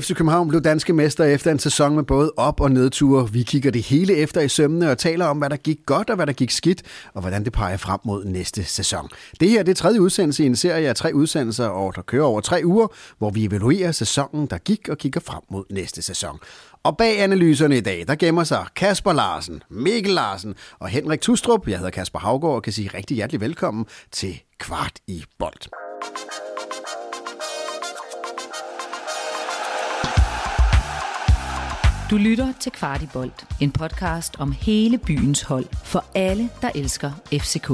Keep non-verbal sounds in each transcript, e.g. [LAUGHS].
FC København blev danske mester efter en sæson med både op- og nedture. Vi kigger det hele efter i sømmene og taler om, hvad der gik godt og hvad der gik skidt, og hvordan det peger frem mod næste sæson. Det her det er tredje udsendelse i en serie af tre udsendelser, og der kører over tre uger, hvor vi evaluerer sæsonen, der gik og kigger frem mod næste sæson. Og bag analyserne i dag, der gemmer sig Kasper Larsen, Mikkel Larsen og Henrik Tustrup. Jeg hedder Kasper Havgård og kan sige rigtig hjertelig velkommen til Kvart i Bold. Du lytter til Kvartibolt, en podcast om hele byens hold for alle, der elsker FCK.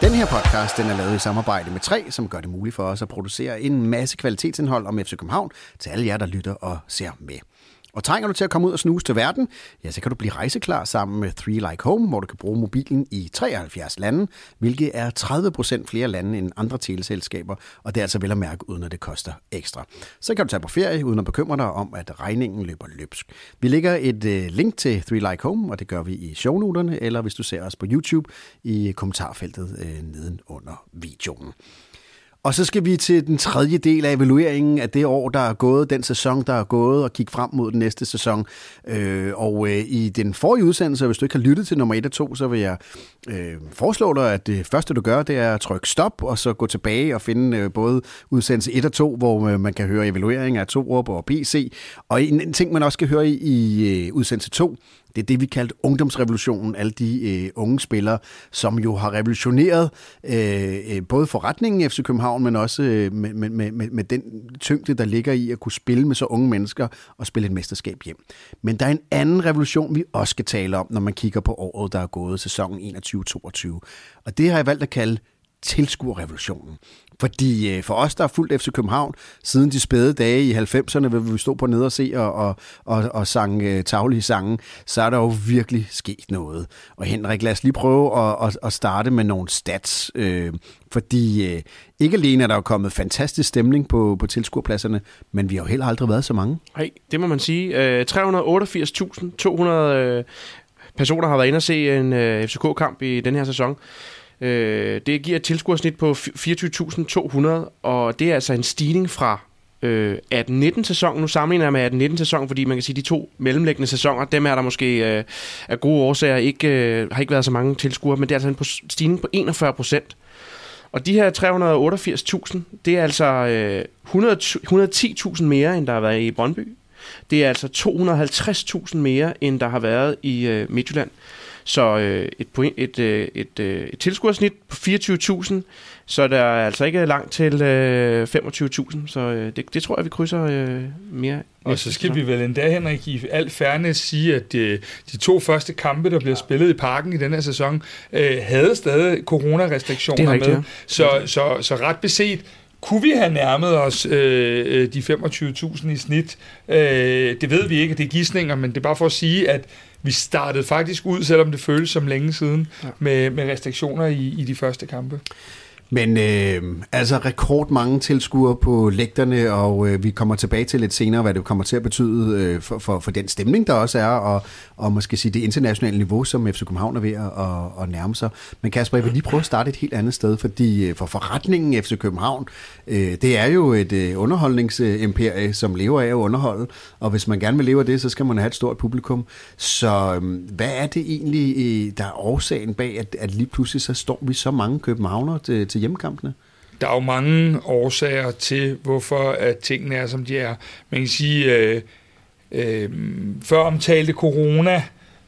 Den her podcast den er lavet i samarbejde med tre, som gør det muligt for os at producere en masse kvalitetsindhold om FC København til alle jer, der lytter og ser med. Og trænger du til at komme ud og snuse til verden, ja, så kan du blive rejseklar sammen med Three Like Home, hvor du kan bruge mobilen i 73 lande, hvilket er 30% flere lande end andre teleselskaber, og det er altså vel at mærke, uden at det koster ekstra. Så kan du tage på ferie, uden at bekymre dig om, at regningen løber løbsk. Vi lægger et øh, link til Three Like Home, og det gør vi i shownoterne, eller hvis du ser os på YouTube i kommentarfeltet øh, videoen. Og så skal vi til den tredje del af evalueringen af det år, der er gået, den sæson, der er gået, og kigge frem mod den næste sæson. Øh, og øh, i den forrige udsendelse, hvis du ikke har lyttet til nummer 1 og 2, så vil jeg øh, foreslå dig, at det første, du gør, det er at trykke stop, og så gå tilbage og finde øh, både udsendelse 1 og 2, hvor øh, man kan høre evaluering af to og BC. Og en, en ting, man også skal høre i, i øh, udsendelse 2, det er det, vi kaldte ungdomsrevolutionen. Alle de øh, unge spillere, som jo har revolutioneret øh, øh både forretningen i FC København, men også øh, med, med, med, med den tyngde, der ligger i at kunne spille med så unge mennesker og spille et mesterskab hjem. Men der er en anden revolution, vi også skal tale om, når man kigger på året, der er gået, sæsonen 21-22. Og det har jeg valgt at kalde tilskuerrevolutionen. Fordi øh, for os, der har fulgt FC København siden de spæde dage i 90'erne, hvor vi stod på ned og se og, og, og, og sang øh, taglige sange, så er der jo virkelig sket noget. Og Henrik, lad os lige prøve at, at, at starte med nogle stats. Øh, fordi øh, ikke alene er der jo kommet fantastisk stemning på, på tilskuerpladserne, men vi har jo heller aldrig været så mange. Nej, det må man sige. Øh, 388.200 øh, personer har været inde og se en øh, FCK-kamp i den her sæson. Øh, det giver et tilskuersnit på 24.200, og det er altså en stigning fra øh, 18-19 sæson. Nu sammenligner jeg med 18-19 sæson, fordi man kan sige, at de to mellemliggende sæsoner, dem er der måske øh, af gode årsager ikke, øh, har ikke været så mange tilskuere, men det er altså en stigning på 41 procent. Og de her 388.000, det er altså øh, 110.000 mere, end der har været i Brøndby. Det er altså 250.000 mere, end der har været i øh, Midtjylland. Så øh, et, point, et, øh, et, øh, et tilskuersnit på 24.000, så der er altså ikke langt til øh, 25.000, så øh, det, det tror jeg, vi krydser øh, mere. Og så skal vi vel endda, Henrik, i alt færne sige, at de, de to første kampe, der bliver spillet i parken i den her sæson, øh, havde stadig coronarestriktioner rigtigt, med. Ja. Så, så, så ret beset, kunne vi have nærmet os øh, øh de 25.000 i snit? Øh, det ved vi ikke, det er gissninger, men det er bare for at sige, at vi startede faktisk ud, selvom det føles som længe siden, ja. med, med restriktioner i, i de første kampe. Men øh, altså rekordmange tilskuere på lægterne, og øh, vi kommer tilbage til lidt senere, hvad det kommer til at betyde øh, for, for, for den stemning, der også er, og, og måske sige det internationale niveau, som FC København er ved at, at, at nærme sig. Men Kasper, jeg vil lige prøve at starte et helt andet sted, fordi øh, for forretningen FC København, øh, det er jo et øh, underholdningsimperie, som lever af at underholde, og hvis man gerne vil leve af det, så skal man have et stort publikum. Så øh, hvad er det egentlig, øh, der er årsagen bag, at, at lige pludselig så står vi så mange københavner til, til hjemmekampene? Der er jo mange årsager til, hvorfor at tingene er, som de er. Man kan sige, øh, øh, før omtalte corona,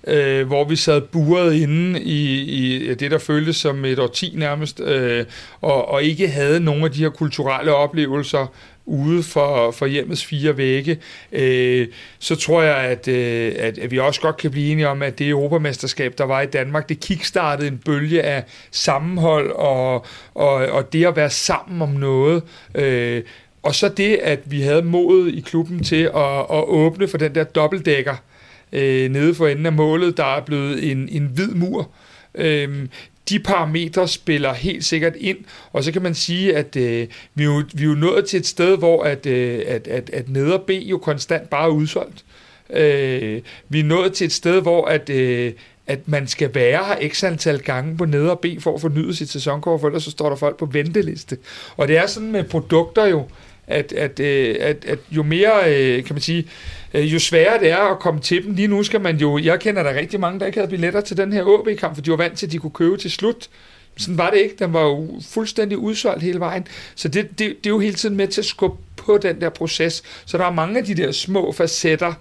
øh, hvor vi sad buret inde i, i det, der føltes som et årti nærmest, øh, og, og ikke havde nogen af de her kulturelle oplevelser ude for, for hjemmets fire vægge, øh, så tror jeg, at, øh, at, at vi også godt kan blive enige om, at det europamesterskab, der var i Danmark, det kickstartede en bølge af sammenhold og, og, og det at være sammen om noget. Øh, og så det, at vi havde modet i klubben til at, at åbne for den der dobbeltdækker øh, Øh, nede for enden af målet, der er blevet en, en hvid mur. Øh, de parametre spiller helt sikkert ind, og så kan man sige, at øh, vi, er jo, vi er jo nået til et sted, hvor at, øh, at, at, at neder B jo konstant bare er udsolgt. Øh, vi er nået til et sted, hvor at, øh, at man skal være her x antal gange på neder B for at fornyde sit sæsonkort, for ellers så står der folk på venteliste. Og det er sådan med produkter jo, at, at, øh, at, at jo mere, øh, kan man sige, øh, jo sværere det er at komme til dem. Lige nu skal man jo, jeg kender der rigtig mange, der ikke havde billetter til den her AB-kamp, for de var vant til, at de kunne købe til slut. Sådan var det ikke. Den var jo fuldstændig udsolgt hele vejen. Så det, det, det er jo hele tiden med til at skubbe på den der proces. Så der er mange af de der små facetter,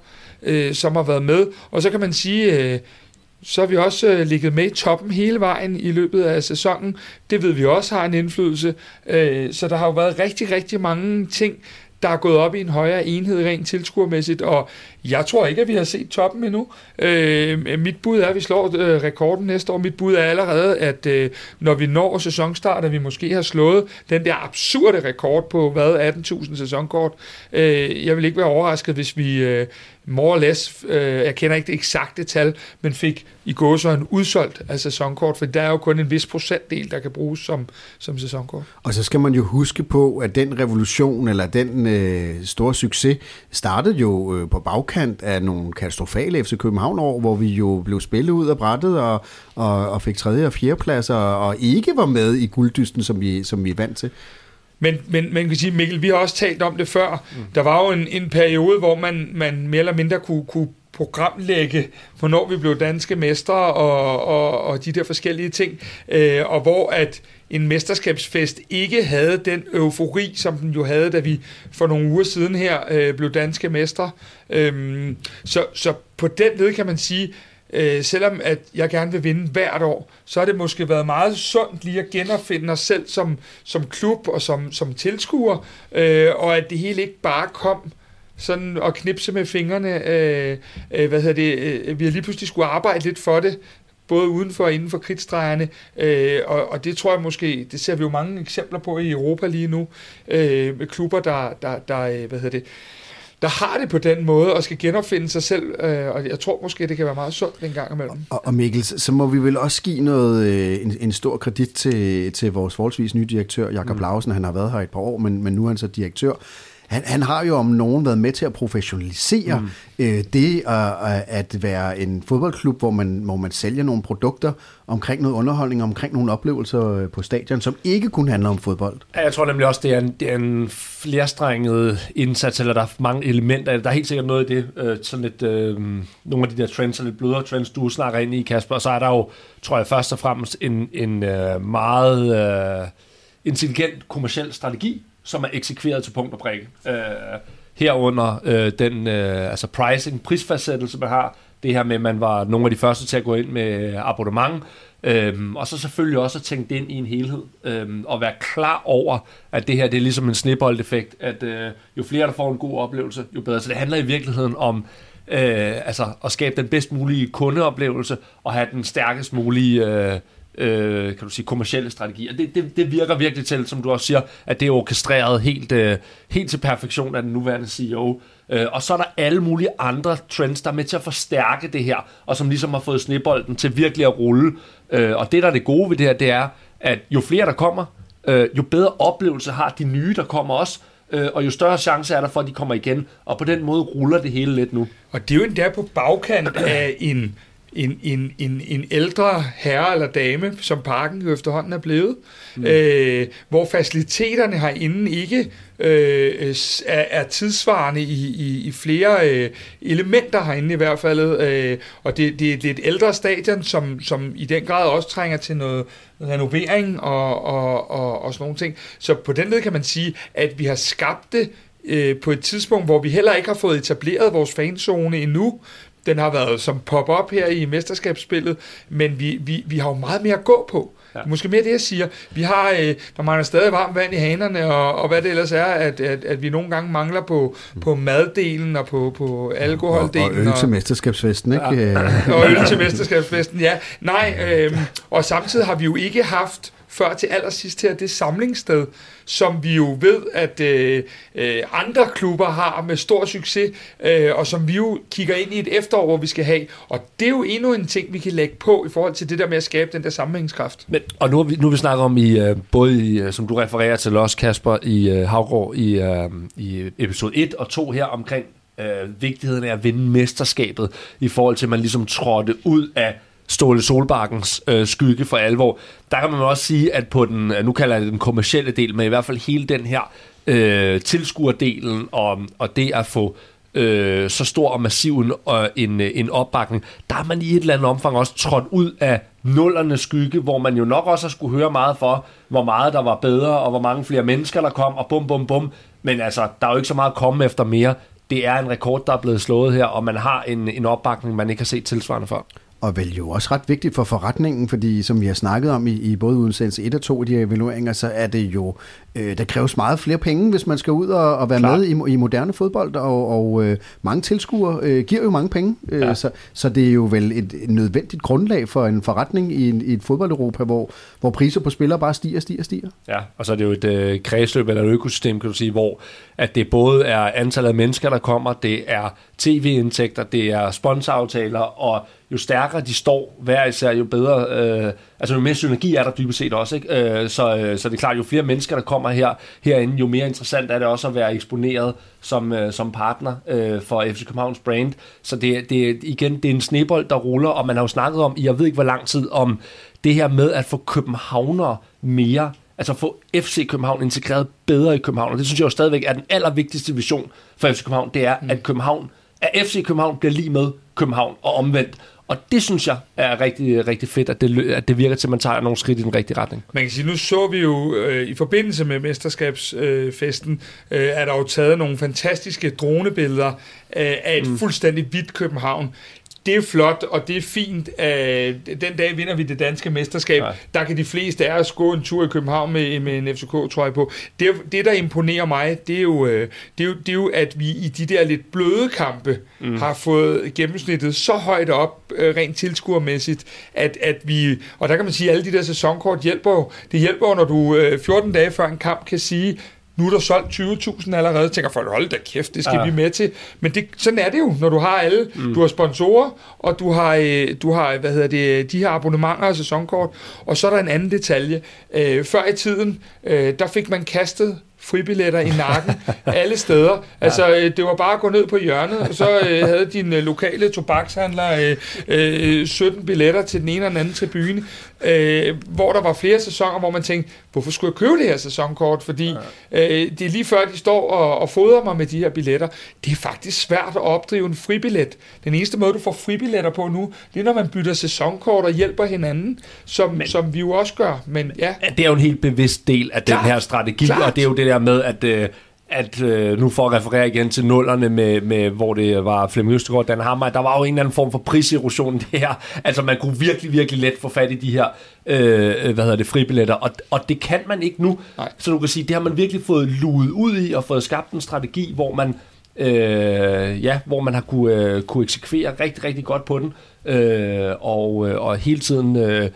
øh, som har været med. Og så kan man sige, øh, så har vi også øh, ligget med i toppen hele vejen i løbet af sæsonen. Det ved vi også har en indflydelse. Øh, så der har jo været rigtig, rigtig mange ting, der er gået op i en højere enhed rent tilskuermæssigt, og jeg tror ikke, at vi har set toppen endnu. Øh, mit bud er, at vi slår øh, rekorden næste år. Mit bud er allerede, at øh, når vi når sæsonstart, at vi måske har slået den der absurde rekord på, hvad, 18.000 sæsonkort. Øh, jeg vil ikke være overrasket, hvis vi øh, more or less, øh, jeg kender ikke det eksakte tal, men fik i går så en udsolgt af sæsonkort, for der er jo kun en vis procentdel, der kan bruges som, som sæsonkort. Og så skal man jo huske på, at den revolution, eller den øh, store succes, startede jo øh, på bagkant af nogle katastrofale FC København-år, hvor vi jo blev spillet ud af brættet og, og, og fik tredje og fjerde pladser, og ikke var med i gulddysten, som vi, som vi er vant til. Men, men man kan sige, Mikkel, vi har også talt om det før. Mm. Der var jo en, en periode, hvor man, man mere eller mindre kunne, kunne programlægge, hvornår vi blev danske mestre og, og, og de der forskellige ting, øh, og hvor at en mesterskabsfest ikke havde den eufori, som den jo havde, da vi for nogle uger siden her øh, blev danske mestre. Øhm, så, så på den led kan man sige, øh, selvom at jeg gerne vil vinde hvert år, så har det måske været meget sundt lige at genopfinde os selv som, som klub og som, som tilskuer, øh, og at det hele ikke bare kom sådan at knipse med fingrene. Øh, øh, hvad hedder det? Øh, vi har lige pludselig skulle arbejde lidt for det, både udenfor og inden for kridtstregerne, øh, og, og det tror jeg måske, det ser vi jo mange eksempler på i Europa lige nu, øh, med klubber, der, der, der øh, hvad hedder det, der har det på den måde og skal genopfinde sig selv, øh, og jeg tror måske, det kan være meget sundt en gang imellem. Og, og Mikkel, så må vi vel også give noget, øh, en, en stor kredit til, til vores forholdsvis nye direktør, Jakob mm. Lausen. Han har været her et par år, men, men nu er han så direktør han, han har jo om nogen været med til at professionalisere mm. øh, det at, at være en fodboldklub, hvor man, hvor man sælger nogle produkter omkring noget underholdning, omkring nogle oplevelser øh, på stadion, som ikke kun handler om fodbold. Jeg tror nemlig også, det er en, det er en flerstrenget indsats, eller der er mange elementer. Der er helt sikkert noget i det, øh, sådan lidt, øh, nogle af de der trends, lidt blødere trends, du snakker ind i, Kasper, og så er der jo, tror jeg først og fremmest, en, en øh, meget øh, intelligent kommersiel strategi, som er eksekveret til punkt og prikke. Øh, herunder øh, den øh, altså pricing, prisfastsættelse, man har. Det her med, at man var nogle af de første til at gå ind med abonnement. Øhm, og så selvfølgelig også at tænke det ind i en helhed. Øhm, og være klar over, at det her det er ligesom en snibboldeffekt. At øh, jo flere der får en god oplevelse, jo bedre. Så det handler i virkeligheden om øh, altså at skabe den bedst mulige kundeoplevelse og have den stærkest mulige øh, øh, kan du sige, kommersielle strategier. Det, det, det virker virkelig til, som du også siger, at det er orkestreret helt, øh, helt til perfektion af den nuværende CEO. Øh, og så er der alle mulige andre trends, der er med til at forstærke det her, og som ligesom har fået snebolden til virkelig at rulle. Øh, og det, der er det gode ved det her, det er, at jo flere der kommer, øh, jo bedre oplevelse har de nye, der kommer også, øh, og jo større chance er der for, at de kommer igen. Og på den måde ruller det hele lidt nu. Og det er jo endda på bagkant af en en, en, en, en ældre herre eller dame, som parken jo efterhånden er blevet, mm. øh, hvor faciliteterne herinde ikke øh, er, er tidsvarende i, i, i flere øh, elementer herinde i hvert fald, øh, og det, det, det er et ældre stadion, som, som i den grad også trænger til noget renovering og, og, og, og sådan nogle ting. Så på den led kan man sige, at vi har skabt det øh, på et tidspunkt, hvor vi heller ikke har fået etableret vores fanzone endnu, den har været som pop-up her i mesterskabsspillet, men vi, vi, vi har jo meget mere at gå på. Ja. Måske mere det, jeg siger. Vi har, øh, der mangler stadig varmt vand i hanerne, og, og hvad det ellers er, at, at, at vi nogle gange mangler på, på maddelen og på, på alkoholdelen. Og, og øl til mesterskabsfesten, ikke? Ja. og øl til mesterskabsfesten, ja. Nej, øh, og samtidig har vi jo ikke haft før til allersidst her, det samlingssted, som vi jo ved, at øh, øh, andre klubber har med stor succes, øh, og som vi jo kigger ind i et efterår, hvor vi skal have. Og det er jo endnu en ting, vi kan lægge på i forhold til det der med at skabe den der sammenhængskraft. Men, og nu har vi, nu har vi snakket om, i, øh, både i, øh, som du refererer til også, Kasper, i uh, Havgård, i, i episode 1 og 2 her omkring øh, vigtigheden af at vinde mesterskabet, i forhold til, at man ligesom trådte ud af Ståle Solbakkens øh, skygge for alvor. Der kan man også sige, at på den, nu kalder jeg det den kommercielle del, men i hvert fald hele den her øh, tilskuerdelen og, og det at få øh, så stor og massiv en, en, øh, en opbakning, der er man i et eller andet omfang også trådt ud af nullernes skygge, hvor man jo nok også har skulle høre meget for, hvor meget der var bedre, og hvor mange flere mennesker der kom, og bum, bum, bum. Men altså, der er jo ikke så meget at komme efter mere. Det er en rekord, der er blevet slået her, og man har en, en opbakning, man ikke har set tilsvarende for og vel jo også ret vigtigt for forretningen, fordi som vi har snakket om i, i både udsendelse 1 og 2 af de her evalueringer, så er det jo, øh, der kræves meget flere penge, hvis man skal ud og, og være Klar. med i, i moderne fodbold, og, og øh, mange tilskuere øh, giver jo mange penge, øh, ja. så, så det er jo vel et, et nødvendigt grundlag for en forretning i, en, i et fodbold-Europa, hvor, hvor priser på spillere bare stiger, stiger, stiger. Ja, og så er det jo et øh, kredsløb eller et økosystem, kan du sige, hvor at det både er antallet af mennesker, der kommer, det er tv-indtægter, det er sponsoraftaler, og jo stærkere de står hver især, jo bedre, øh, altså jo mere synergi er der dybest set også, ikke? Øh, så, øh, så det er klart, jo flere mennesker, der kommer her herinde, jo mere interessant er det også at være eksponeret som, øh, som partner øh, for FC Københavns brand. Så det, det, igen, det er en snebold, der ruller, og man har jo snakket om, i jeg ved ikke hvor lang tid, om det her med at få københavner mere altså få FC København integreret bedre i København, og det synes jeg jo stadigvæk er den allervigtigste vision for FC København, det er, mm. at København, at FC København bliver lige med København og omvendt. Og det synes jeg er rigtig, rigtig fedt, at det, at det virker til, at man tager nogle skridt i den rigtige retning. Man kan sige, nu så vi jo øh, i forbindelse med mesterskabsfesten, øh, er der jo taget nogle fantastiske dronebilleder øh, af et mm. fuldstændig hvidt København det er flot, og det er fint. Øh, den dag vinder vi det danske mesterskab. Nej. Der kan de fleste af os gå en tur i København med, med en FCK-trøje på. Det, det, der imponerer mig, det er, jo, øh, det, er jo, det er jo, at vi i de der lidt bløde kampe mm. har fået gennemsnittet så højt op, øh, rent tilskuermæssigt, at, at vi... Og der kan man sige, at alle de der sæsonkort hjælper jo. Det hjælper jo, når du 14 dage før en kamp kan sige, nu er der solgt 20.000 allerede. tænker folk, hold da kæft, det skal ja. vi med til. Men det, sådan er det jo, når du har alle. Mm. Du har sponsorer, og du har, øh, du har hvad hedder det, de her abonnementer og sæsonkort. Og så er der en anden detalje. Øh, før i tiden, øh, der fik man kastet fribilletter i nakken [LAUGHS] alle steder. Altså, ja. det var bare at gå ned på hjørnet, og så øh, havde din øh, lokale tobakshandler øh, øh, 17 billetter til den ene og den anden tribune, øh, hvor der var flere sæsoner, hvor man tænkte, hvorfor skulle jeg købe det her sæsonkort? Fordi ja. øh, det er lige før, de står og, og fodrer mig med de her billetter. Det er faktisk svært at opdrive en fribillet. Den eneste måde, du får fribilletter på nu, det er, når man bytter sæsonkort og hjælper hinanden, som, Men, som vi jo også gør. Men ja. Det er jo en helt bevidst del af Klart. den her strategi, Klart. og det er jo det der med, at... Øh, at øh, nu for at referere igen til nullerne, med, med, hvor det var Flemming Østergaard, Dan Hammer, der var jo en eller anden form for priserosion [LAUGHS] der. Altså man kunne virkelig, virkelig let få fat i de her øh, hvad hedder det, fribilletter, og, og det kan man ikke nu. Nej. Så du kan sige, det har man virkelig fået luet ud i, og fået skabt en strategi, hvor man øh, ja, hvor man har kunne, øh, kunne eksekvere rigtig, rigtig godt på den, øh, og, øh, og hele tiden... Øh,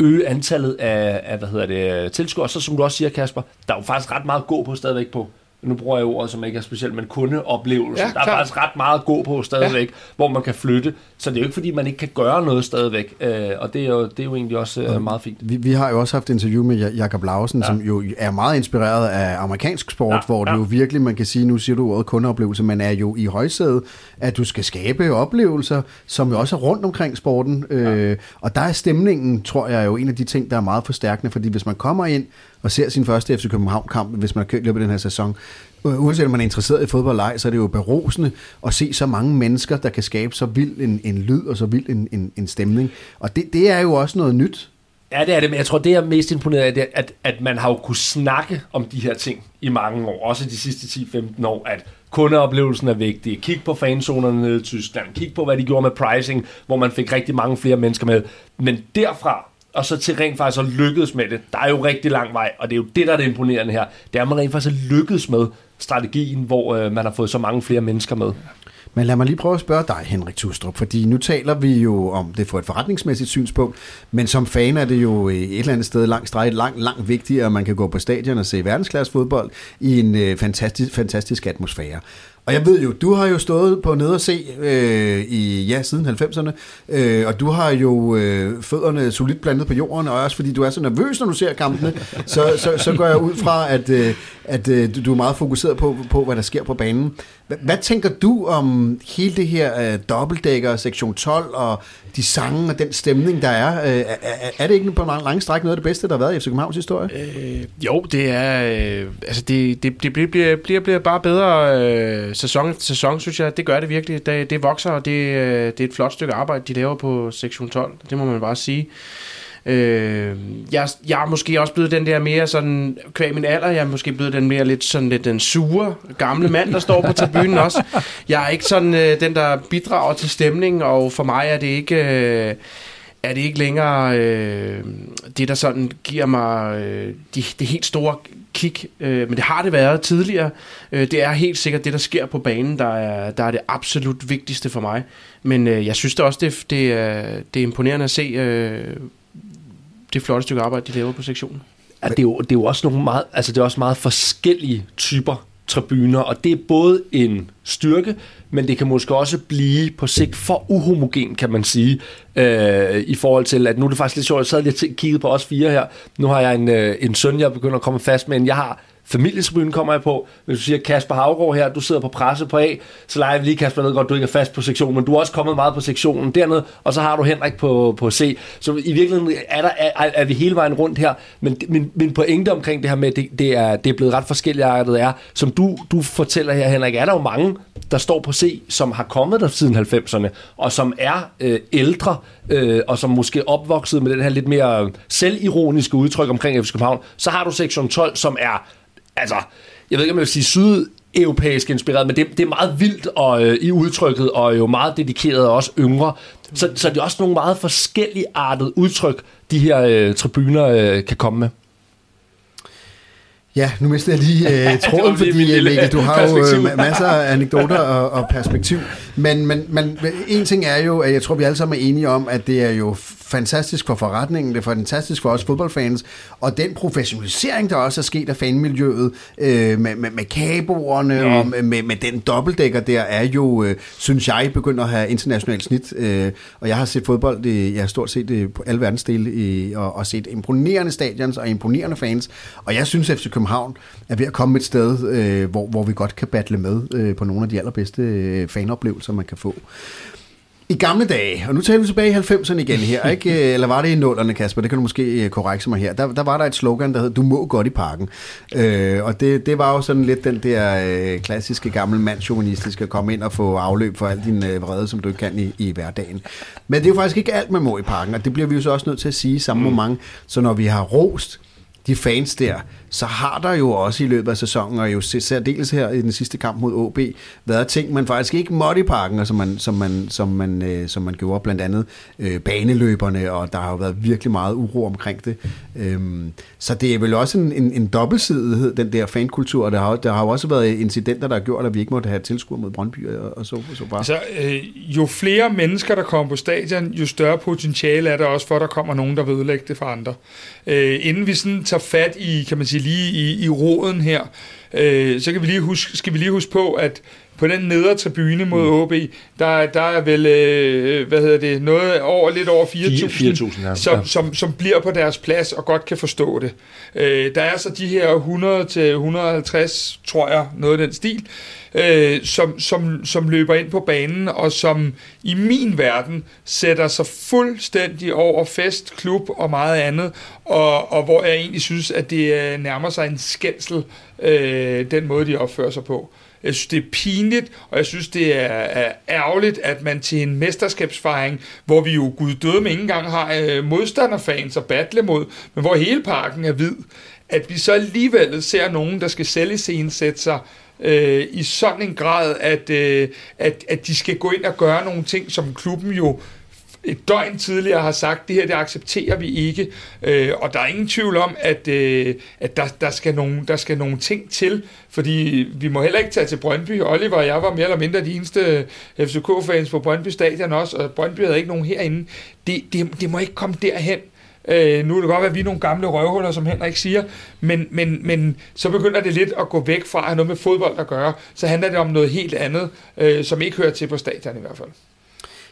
øge antallet af, af hvad hedder det, tilskuere. Så som du også siger, Kasper, der er jo faktisk ret meget at gå på stadigvæk på nu bruger jeg ordet, som ikke er specielt, men kundeoplevelse. Ja, der er faktisk ret meget at gå på stadigvæk, ja. hvor man kan flytte. Så det er jo ikke, fordi man ikke kan gøre noget stadigvæk. Øh, og det er, jo, det er jo egentlig også øh, meget fint. Vi, vi har jo også haft et interview med Jakob Lausen, ja. som jo er meget inspireret af amerikansk sport, ja, hvor ja. det jo virkelig, man kan sige, nu siger du ordet kundeoplevelse, men er jo i højsædet, at du skal skabe oplevelser, som jo også er rundt omkring sporten. Ja. Øh, og der er stemningen, tror jeg, jo en af de ting, der er meget forstærkende, fordi hvis man kommer ind og ser sin første FC København-kamp, hvis man har kørt løbet den her sæson, uanset om man er interesseret i fodbold eller ej, så er det jo berosende at se så mange mennesker, der kan skabe så vild en, en lyd og så vild en, en, en stemning. Og det, det er jo også noget nyt. Ja, det er det, men jeg tror, det er mest imponeret af, det, at, at man har jo kunnet snakke om de her ting i mange år, også de sidste 10-15 år, at kundeoplevelsen er vigtig. Kig på fanzonerne nede i Tyskland. Kig på, hvad de gjorde med pricing, hvor man fik rigtig mange flere mennesker med. Men derfra og så til rent faktisk at lykkedes med det. Der er jo rigtig lang vej, og det er jo det, der er det imponerende her. Det er, at man rent faktisk har lykkedes med strategien, hvor øh, man har fået så mange flere mennesker med. Men lad mig lige prøve at spørge dig, Henrik Tustrup, fordi nu taler vi jo om det fra et forretningsmæssigt synspunkt, men som fan er det jo øh, et eller andet sted langt streget, langt, langt vigtigere, at man kan gå på stadion og se verdensklasse fodbold i en øh, fantastisk, fantastisk atmosfære. Og jeg ved jo, du har jo stået på nede og se øh, i, ja, siden 90'erne, øh, og du har jo øh, fødderne solidt blandet på jorden, og også fordi du er så nervøs, når du ser kampene, [LAUGHS] så, så, så går jeg ud fra, at, øh, at øh, du er meget fokuseret på, på, hvad der sker på banen. Hvad, hvad tænker du om hele det her øh, dobbeltdækker, sektion 12, og de sange og den stemning, der er? Øh, er, er, det ikke på en lang stræk noget af det bedste, der har været i FC Københavns historie? Øh, jo, det er... Øh, altså, det, det, det bliver, bliver, bliver bare bedre øh, sæson til sæson, synes jeg. Det gør det virkelig. Det, det vokser, og det, øh, det er et flot stykke arbejde, de laver på sektion 12. Det må man bare sige. Øh, jeg, jeg er måske også blevet den der mere sådan, kvæg min alder, jeg er måske blevet den mere lidt sådan lidt den sure gamle mand, der står på tribunen også. Jeg er ikke sådan øh, den, der bidrager til stemningen, og for mig er det ikke... Øh, er det ikke længere øh, det, der sådan giver mig øh, de, det helt store kick, øh, men det har det været tidligere. Øh, det er helt sikkert det, der sker på banen, der er, der er det absolut vigtigste for mig. Men øh, jeg synes det også, det, det, er, det er imponerende at se øh, det flotte stykke arbejde, de laver på sektionen. Ja, det, er jo, det er jo også nogle meget, altså det er også meget forskellige typer tribuner, og det er både en styrke, men det kan måske også blive på sigt for uhomogen, kan man sige, øh, i forhold til, at nu er det faktisk lidt sjovt, jeg sad lige og kiggede på os fire her, nu har jeg en, øh, en søn, jeg begynder at komme fast med, en jeg har Familietribunen kommer jeg på. Hvis du siger Kasper Havgaard her, du sidder på presse på A, så leger vi lige Kasper ned godt, du ikke er fast på sektionen, men du er også kommet meget på sektionen dernede, og så har du Henrik på, på C. Så i virkeligheden er, der, er, er vi hele vejen rundt her, men min, min pointe omkring det her med, det, det, er, det er blevet ret forskelligt er, som du, du fortæller her, Henrik, er der jo mange, der står på C, som har kommet der siden 90'erne, og som er øh, ældre, øh, og som måske opvokset med den her lidt mere selvironiske udtryk omkring FC København, så har du sektion 12, som er altså, jeg ved ikke, om jeg vil sige sydeuropæisk inspireret, men det, det er meget vildt og, øh, i udtrykket, og jo meget dedikeret og også yngre. Så, så det er også nogle meget forskellige artede udtryk, de her øh, tribuner øh, kan komme med. Ja, nu mister jeg lige øh, [LAUGHS] tråden, fordi Mikkel, du har jo øh, masser af [LAUGHS] anekdoter og, og perspektiv. Men, men, men en ting er jo, at jeg tror, vi alle sammen er enige om, at det er jo fantastisk for forretningen, det er fantastisk for os fodboldfans, og den professionalisering, der også er sket af fanmiljøet, øh, med, med, med kaboerne mm. og med, med den dobbeltdækker der, er jo, øh, synes jeg, begynder at have internationalt snit. Øh, og jeg har set fodbold, det, jeg har stort set det på alle verdensdele, i, og, og set imponerende stadions og imponerende fans, og jeg synes, at FC København er ved at komme et sted, øh, hvor, hvor vi godt kan battle med øh, på nogle af de allerbedste øh, fanoplevelser, man kan få. I gamle dage, og nu taler vi tilbage i 90'erne igen her, ikke? [LAUGHS] eller var det i nullerne, Kasper? Det kan du måske øh, korrekse mig her. Der, der var der et slogan, der hed, du må godt i parken. Øh, og det, det var jo sådan lidt den der øh, klassiske gamle mandsjuvenistiske, at komme ind og få afløb for al din øh, vrede, som du ikke kan i, i hverdagen. Men det er jo faktisk ikke alt, man må i parken, og det bliver vi jo så også nødt til at sige samme mm. moment. Så når vi har rost de fans der, så har der jo også i løbet af sæsonen, og jo særdeles her i den sidste kamp mod OB, været ting, man faktisk ikke måtte i parken, og som man, som man, som man, øh, som man gjorde blandt andet øh, baneløberne, og der har jo været virkelig meget uro omkring det. Øhm, så det er vel også en, en, en dobbeltsidighed, den der fankultur, og der har, der har jo også været incidenter, der har gjort, at vi ikke måtte have tilskuer mod Brøndby og, og så, så bare. Altså, øh, jo flere mennesker, der kommer på stadion, jo større potentiale er der også for, at der kommer nogen, der vil ødelægge det for andre. Øh, inden vi sådan tager fat i, kan man sige, lige i, i roden her, øh, så kan vi lige huske, skal vi lige huske på, at på den nedre tribune mod mm. OB, der, der er vel, øh, hvad hedder det, noget over, lidt over 4.000, ja. som, som, som bliver på deres plads og godt kan forstå det. Øh, der er så de her 100-150, tror jeg, noget af den stil, øh, som, som, som løber ind på banen, og som i min verden sætter sig fuldstændig over fest, klub og meget andet, og, og hvor jeg egentlig synes, at det øh, nærmer sig en skændsel, øh, den måde, de opfører sig på. Jeg synes, det er pinligt, og jeg synes, det er, er ærgerligt, at man til en mesterskabsfejring, hvor vi jo gud døde med ikke engang har øh, modstanderfans at battle mod, men hvor hele parken er hvid, at vi så alligevel ser nogen, der skal sælge sætte sig øh, i sådan en grad, at, øh, at, at de skal gå ind og gøre nogle ting, som klubben jo et døgn tidligere har sagt, det her det accepterer vi ikke, øh, og der er ingen tvivl om, at, øh, at der, der, skal nogle, der skal nogle ting til, fordi vi må heller ikke tage til Brøndby. Oliver og jeg var mere eller mindre de eneste øh, FCK-fans på Brøndby Stadion også, og Brøndby havde ikke nogen herinde. Det, det, det må ikke komme derhen, Øh, nu er det godt være, at vi er nogle gamle røvhuller, som Henrik siger, men, men, men så begynder det lidt at gå væk fra at have noget med fodbold at gøre. Så handler det om noget helt andet, øh, som ikke hører til på stadion i hvert fald.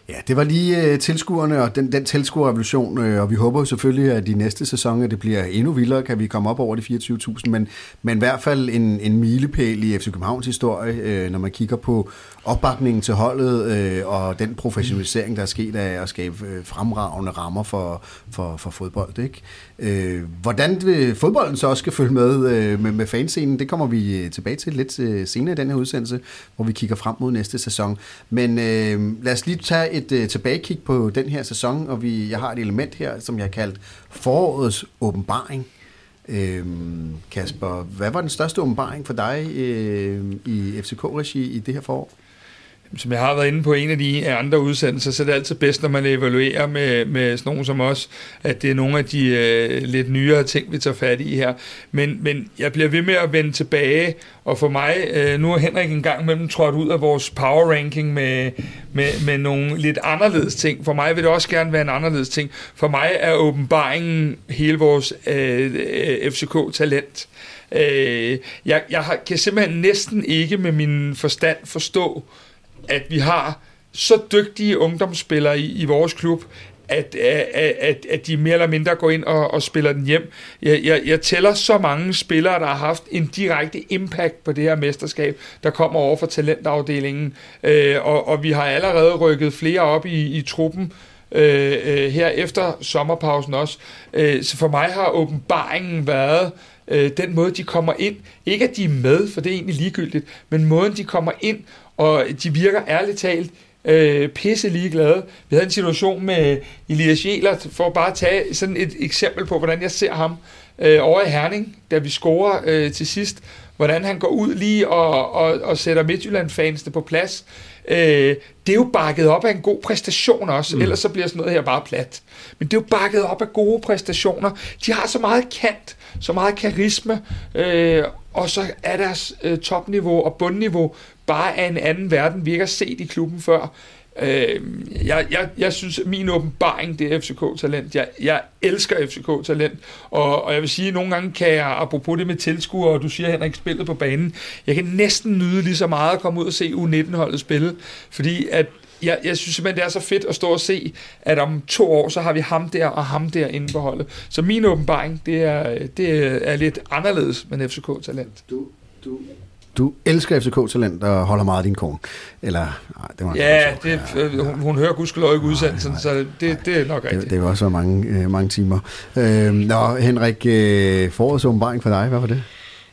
Ja, det var lige øh, tilskuerne og den, den tilskuerrevolution, øh, og vi håber jo selvfølgelig, at de næste sæsoner det bliver endnu vildere, kan vi komme op over de 24.000, men, men i hvert fald en, en milepæl i FC Københavns historie, øh, når man kigger på opbakningen til holdet øh, og den professionalisering, der er sket af at skabe øh, fremragende rammer for, for, for fodbold. Ikke? Øh, hvordan vil fodbolden så også skal følge med, øh, med, med fanscenen, det kommer vi øh, tilbage til lidt øh, senere i den her udsendelse, hvor vi kigger frem mod næste sæson. Men øh, lad os lige tage et øh, tilbagekig på den her sæson, og vi, jeg har et element her, som jeg har kaldt forårets åbenbaring. Øhm, Kasper, hvad var den største åbenbaring for dig øh, i FCK-regi i det her forår? Som jeg har været inde på en af de andre udsendelser, så er det altid bedst, når man evaluerer med, med sådan nogen som os, at det er nogle af de øh, lidt nyere ting, vi tager fat i her. Men, men jeg bliver ved med at vende tilbage, og for mig, øh, nu er Henrik en gang mellem trådt ud af vores power ranking med, med, med nogle lidt anderledes ting. For mig vil det også gerne være en anderledes ting. For mig er åbenbaringen hele vores øh, øh FCK-talent. Øh, jeg jeg har, kan simpelthen næsten ikke med min forstand forstå, at vi har så dygtige ungdomsspillere i, i vores klub, at, at, at, at de mere eller mindre går ind og, og spiller den hjem. Jeg, jeg, jeg tæller så mange spillere, der har haft en direkte impact på det her mesterskab, der kommer over for talentafdelingen, øh, og, og vi har allerede rykket flere op i, i truppen, øh, øh, her efter sommerpausen også. Øh, så for mig har åbenbaringen været øh, den måde, de kommer ind. Ikke at de er med, for det er egentlig ligegyldigt, men måden, de kommer ind og de virker ærligt talt øh, pisse ligeglade. Vi havde en situation med Elias Jæler, for at bare tage sådan et eksempel på, hvordan jeg ser ham øh, over i Herning, da vi scorer øh, til sidst, hvordan han går ud lige og, og, og sætter Midtjylland-fansene på plads. Øh, det er jo bakket op af en god præstation også, mm. ellers så bliver sådan noget her bare plat. Men det er jo bakket op af gode præstationer. De har så meget kant, så meget karisma, øh, og så er deres øh, topniveau og bundniveau bare af en anden verden, vi ikke har set i klubben før. Øh, jeg, jeg, jeg synes, at min åbenbaring, det er FCK-talent. Jeg, jeg elsker FCK-talent, og, og jeg vil sige, at nogle gange kan jeg, apropos det med tilskuere, og du siger, Henrik, spillet på banen, jeg kan næsten nyde lige så meget at komme ud og se U19-holdet spille, fordi at jeg, jeg synes simpelthen, det er så fedt at stå og se, at om to år, så har vi ham der og ham der inde på holdet. Så min åbenbaring, det er, det er lidt anderledes med FCK-talent. Du, du du elsker FCK-talent og holder meget af din kone. Eller, nej, det var Ja, det, ja, hun, hun hører gudskelov ikke udsendelsen, så det, det er nok rigtigt. Det, det var også mange, øh, mange timer. Øh, nå, Henrik, øh, forårets åbenbaring for dig, hvad var det?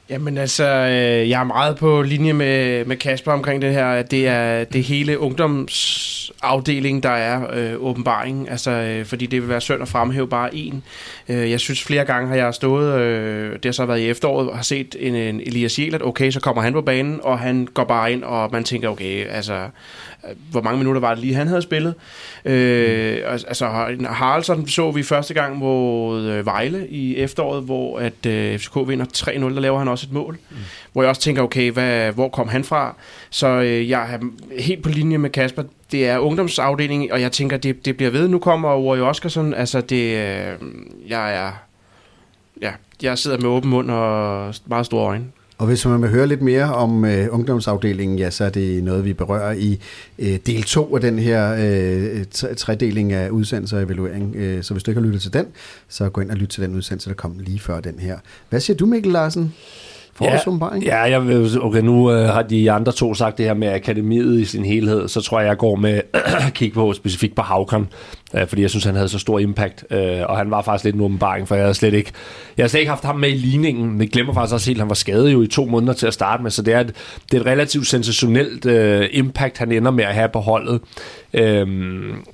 Jamen altså, øh, jeg er meget på linje med, med Kasper omkring det her. Det er det hele ungdomsafdeling, der er øh, åbenbaring. Altså, øh, fordi det vil være synd at fremhæve bare en. Øh, jeg synes flere gange har jeg stået, øh, det har så været i efteråret, og har set en, en Elias Jelert. Okay, så kommer han på banen, og han går bare ind, og man tænker, okay, altså hvor mange minutter var det lige, han havde spillet. Øh, altså, Haraldsson så vi første gang mod øh, Vejle i efteråret, hvor at øh, FCK vinder 3-0, der laver han også et mål. Mm. Hvor jeg også tænker, okay, hvad, hvor kom han fra? Så øh, jeg er helt på linje med Kasper. Det er ungdomsafdelingen, og jeg tænker, det, det bliver ved. Nu kommer Rory Oskarsson. Altså, det, øh, jeg er... Ja, jeg sidder med åben mund og meget store øjne. Og hvis man vil høre lidt mere om uh, ungdomsafdelingen, ja, så er det noget, vi berører i uh, del 2 af den her uh, tredeling af udsendelse og evaluering. Uh, så hvis du ikke har lyttet til den, så gå ind og lyt til den udsendelse, der kom lige før den her. Hvad siger du, Mikkel Larsen? Ja, ja jeg vil, okay, nu uh, har de andre to sagt det her med akademiet i sin helhed, så tror jeg, jeg går med [CLEARS THROAT] at kigge på specifikt på Havkon, Øh, fordi jeg synes, han havde så stor impact, øh, og han var faktisk lidt en åbenbaring, for jeg havde slet ikke, jeg havde slet ikke haft ham med i ligningen, men glemmer faktisk også helt, at han var skadet jo i to måneder til at starte med, så det er et, det er et relativt sensationelt øh, impact, han ender med at have på holdet. Øh,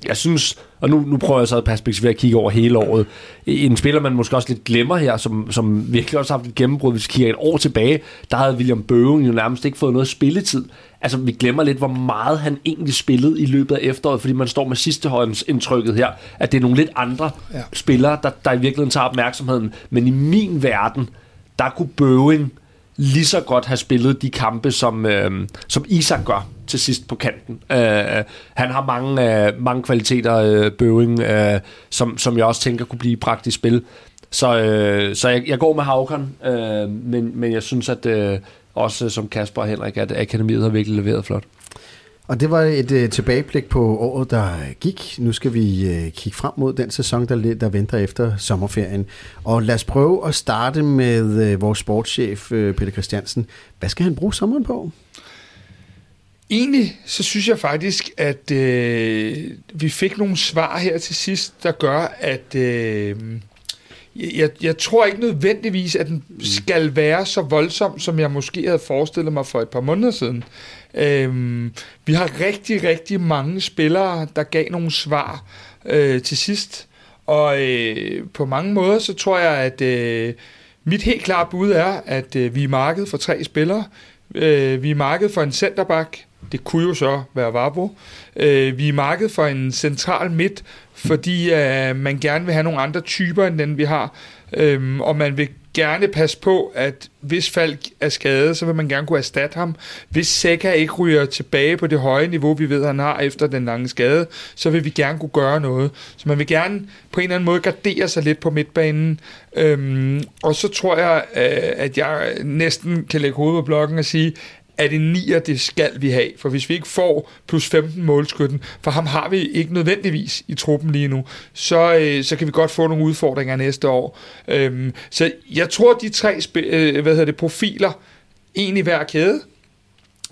jeg synes, og nu, nu prøver jeg så at perspektivere at kigge over hele året. En spiller, man måske også lidt glemmer her, som, som virkelig også har haft et gennembrud, hvis vi kigger et år tilbage, der havde William Bøven jo nærmest ikke fået noget spilletid. Altså, vi glemmer lidt, hvor meget han egentlig spillede i løbet af efteråret, fordi man står med sidstehåndsindtrykket her, at det er nogle lidt andre ja. spillere, der, der i virkeligheden tager opmærksomheden. Men i min verden, der kunne Bøving lige så godt have spillet de kampe, som, øh, som Isak gør til sidst på kanten. Uh, han har mange, uh, mange kvaliteter, uh, Bøving, uh, som, som jeg også tænker kunne blive praktisk spil. Så, uh, så jeg, jeg går med Havkon, uh, men, men jeg synes, at uh, også som Kasper og Henrik, at akademiet har virkelig leveret flot. Og det var et uh, tilbageblik på året, der gik. Nu skal vi uh, kigge frem mod den sæson, der, der venter efter sommerferien. Og lad os prøve at starte med uh, vores sportschef, uh, Peter Christiansen. Hvad skal han bruge sommeren på? Egentlig så synes jeg faktisk, at øh, vi fik nogle svar her til sidst, der gør, at øh, jeg, jeg tror ikke nødvendigvis, at den skal være så voldsom, som jeg måske havde forestillet mig for et par måneder siden. Øhm, vi har rigtig, rigtig mange spillere, der gav nogle svar øh, til sidst. Og øh, på mange måder, så tror jeg, at øh, mit helt klare bud er, at øh, vi er markedet for tre spillere. Øh, vi er markedet for en centerback. Det kunne jo så være Vabo. Øh, vi er markedet for en central midt, fordi øh, man gerne vil have nogle andre typer, end den vi har. øhm, og man vil gerne passe på, at hvis Falk er skadet, så vil man gerne kunne erstatte ham. Hvis Seca ikke ryger tilbage på det høje niveau, vi ved, han har efter den lange skade, så vil vi gerne kunne gøre noget. Så man vil gerne på en eller anden måde gardere sig lidt på midtbanen. Øhm, og så tror jeg, øh, at jeg næsten kan lægge hovedet på blokken og sige, er det nier, det skal vi have. For hvis vi ikke får plus 15 målskytten, for ham har vi ikke nødvendigvis i truppen lige nu, så, øh, så kan vi godt få nogle udfordringer næste år. Øhm, så jeg tror, de tre øh, hvad hedder det, profiler, egentlig hver kæde,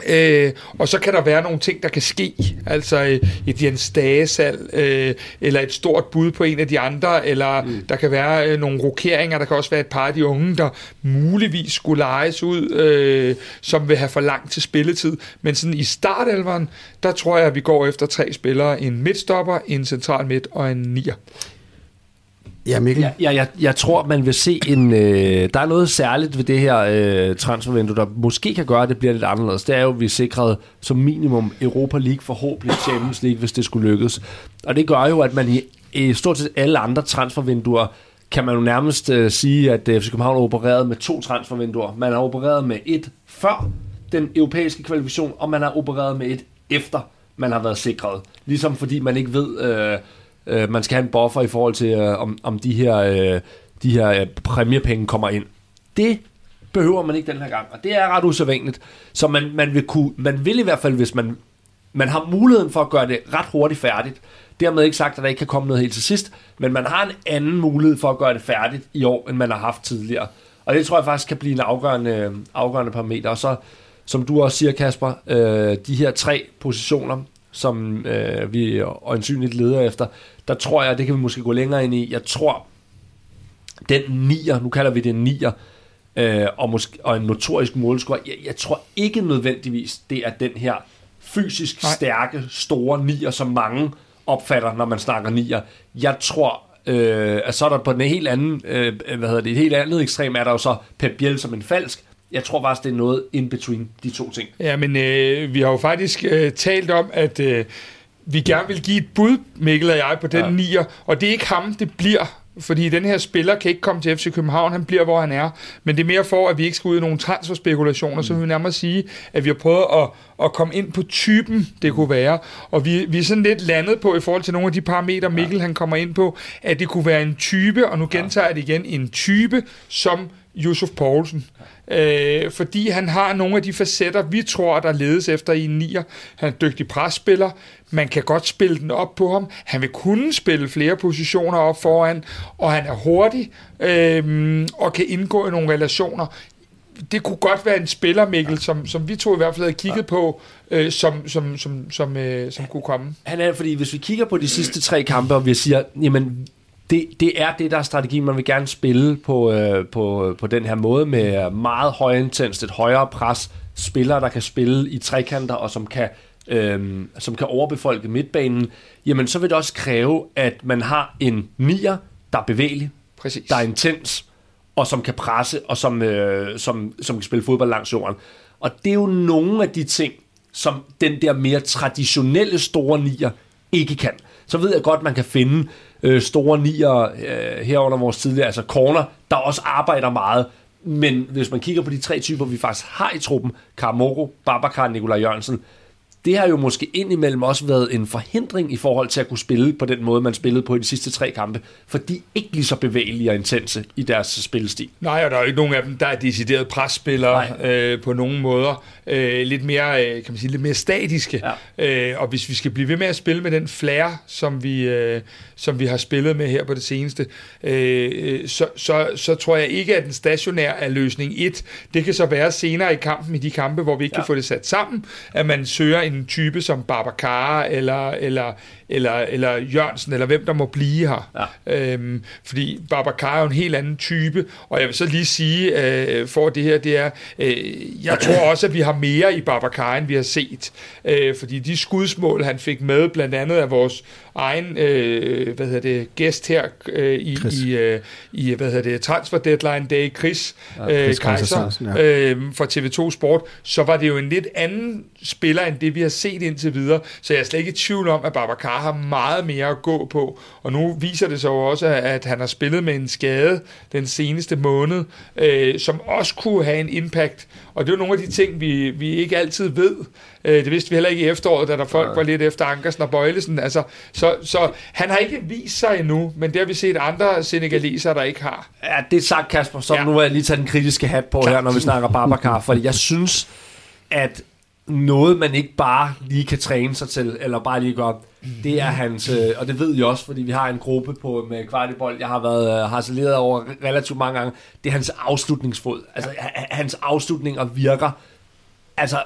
Øh, og så kan der være nogle ting, der kan ske, altså øh, et Jens Dagesal, øh, eller et stort bud på en af de andre, eller mm. der kan være øh, nogle rokeringer, der kan også være et par af de unge, der muligvis skulle lejes ud, øh, som vil have for langt til spilletid. Men sådan i startelveren, der tror jeg, at vi går efter tre spillere, en midtstopper, en central midt og en nier. Ja, Mikkel? Ja, jeg, jeg, jeg tror, man vil se en... Øh, der er noget særligt ved det her øh, transfervindue, der måske kan gøre, at det bliver lidt anderledes. Det er jo, at vi er sikret som minimum Europa League, forhåbentlig Champions League, hvis det skulle lykkes. Og det gør jo, at man i, i stort set alle andre transfervinduer kan man jo nærmest øh, sige, at øh, FC København har opereret med to transfervinduer. Man har opereret med et før den europæiske kvalifikation, og man har opereret med et efter man har været sikret. Ligesom fordi man ikke ved... Øh, Øh, man skal have en buffer i forhold til, øh, om, om de her, øh, de her øh, præmiepenge kommer ind. Det behøver man ikke den her gang, og det er ret usædvanligt. Så man, man, vil kunne, man vil i hvert fald, hvis man, man har muligheden for at gøre det ret hurtigt færdigt, dermed ikke sagt, at der ikke kan komme noget helt til sidst, men man har en anden mulighed for at gøre det færdigt i år, end man har haft tidligere. Og det tror jeg faktisk kan blive en afgørende, afgørende parameter. Og så, som du også siger, Kasper, øh, de her tre positioner, som øh, vi øjensynligt leder efter, der tror jeg, det kan vi måske gå længere ind i. Jeg tror, den nier, nu kalder vi det nier, øh, og, måske, og en notorisk målscore, jeg, jeg tror ikke nødvendigvis, det er den her fysisk Nej. stærke, store nier, som mange opfatter, når man snakker nier. Jeg tror, øh, at så er der på den helt anden, øh, hvad hedder det, et helt andet ekstrem, er der jo så Pep Biel som en falsk, jeg tror faktisk, det er noget in between de to ting. Ja, men øh, vi har jo faktisk øh, talt om, at øh, vi gerne vil give et bud, Mikkel og jeg, på den ja. nier, og det er ikke ham, det bliver. Fordi den her spiller kan ikke komme til FC København, han bliver, hvor han er. Men det er mere for, at vi ikke skal ud i nogle transferspekulationer, mm. så vil vi nærmere sige, at vi har prøvet at, at komme ind på typen, det kunne være. Og vi, vi er sådan lidt landet på, i forhold til nogle af de parametre, Mikkel ja. han kommer ind på, at det kunne være en type, og nu gentager jeg det igen, en type som Josef Poulsen. Øh, fordi han har nogle af de facetter, vi tror, der ledes efter i en nier. Han er en dygtig presspiller. Man kan godt spille den op på ham. Han vil kunne spille flere positioner op foran, og han er hurtig øh, og kan indgå i nogle relationer det kunne godt være en spiller, Mikkel, som, som vi to i hvert fald havde kigget ja. på, øh, som, som, som, som, øh, som kunne komme. Han er, fordi hvis vi kigger på de sidste tre kampe, og vi siger, jamen, det, det er det, der er strategien. Man vil gerne spille på, øh, på, på den her måde med meget højintens, et højere pres, spillere, der kan spille i trekanter, og som kan, øh, som kan overbefolke midtbanen, jamen så vil det også kræve, at man har en nier, der er bevægelig, Præcis. der er intens, og som kan presse, og som, øh, som, som kan spille fodbold langs jorden. Og det er jo nogle af de ting, som den der mere traditionelle store nier ikke kan. Så ved jeg godt, man kan finde øh, store nier øh, herunder vores tidligere, altså corner, der også arbejder meget. Men hvis man kigger på de tre typer, vi faktisk har i truppen, Karamoko, Babacar og Nikolaj Jørgensen, det har jo måske indimellem også været en forhindring i forhold til at kunne spille på den måde, man spillede på i de sidste tre kampe, for de er ikke lige så bevægelige og intense i deres spillestil. Nej, og der er jo ikke nogen af dem, der er decideret presspillere øh, på nogen måder. Øh, lidt mere, øh, kan man sige, lidt mere statiske. Ja. Øh, og hvis vi skal blive ved med at spille med den flair, som vi, øh, som vi har spillet med her på det seneste, øh, så, så, så tror jeg ikke, at den stationær er løsning 1. Det kan så være senere i kampen, i de kampe, hvor vi ikke ja. kan få det sat sammen, at man søger en type som Babacar eller, eller, eller, eller Jørgensen, eller hvem der må blive her. Ja. Øhm, fordi Babacar er jo en helt anden type, og jeg vil så lige sige, øh, for det her, det er, øh, jeg [CLEARS THROAT] tror også, at vi har mere i Babacar, end vi har set. Øh, fordi de skudsmål, han fik med, blandt andet af vores egen øh, hvad hedder det, gæst her øh, i, i, øh, i hvad hedder det, Transfer Deadline Day, Chris, ja, øh, Kaiser, ja. øh, fra TV2 Sport, så var det jo en lidt anden spiller, end det vi har set indtil videre, så jeg er slet ikke i tvivl om, at Babacar har meget mere at gå på, og nu viser det sig jo også, at han har spillet med en skade den seneste måned, øh, som også kunne have en impact, og det er jo nogle af de ting, vi, vi ikke altid ved. Øh, det vidste vi heller ikke i efteråret, da der folk var lidt efter Ankersen og Bøjlesen. Altså, så, så han har ikke vist sig endnu, men det har vi set andre senegaleser, der ikke har. Ja, det er sagt, Kasper. Så ja. nu vil jeg lige tage den kritiske hat på Klar. her, når vi snakker Babacar, fordi jeg synes, at noget, man ikke bare lige kan træne sig til, eller bare lige gøre, det er hans, øh, og det ved jeg også, fordi vi har en gruppe på med kvartibold, jeg har været øh, harceleret over relativt mange gange, det er hans afslutningsfod. Altså, hans afslutninger virker altså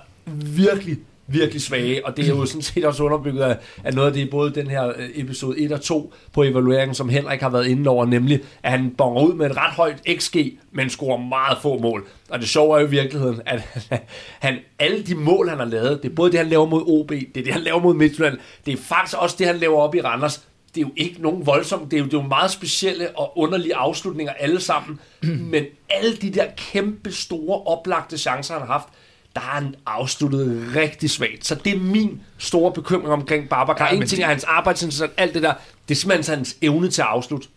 virkelig virkelig svage, og det er jo sådan set også underbygget af, af noget af det, både den her øh, episode 1 og 2 på evalueringen, som Henrik har været inde over, nemlig at han bonger ud med et ret højt XG, men scorer meget få mål. Og det sjove er jo i virkeligheden, at [LAUGHS] han, alle de mål, han har lavet, det er både det, han laver mod OB, det er det, han laver mod Midtjylland, det er faktisk også det, han laver op i Randers, det er jo ikke nogen voldsom, det er jo, det er jo meget specielle og underlige afslutninger alle sammen, [CLEARS THROAT] men alle de der kæmpe store oplagte chancer, han har haft, der har han afsluttet rigtig svagt. Så det er min store bekymring omkring Babacar. Ja, en ting det... er hans arbejdsindsats, alt det der, det er simpelthen hans evne til at afslutte.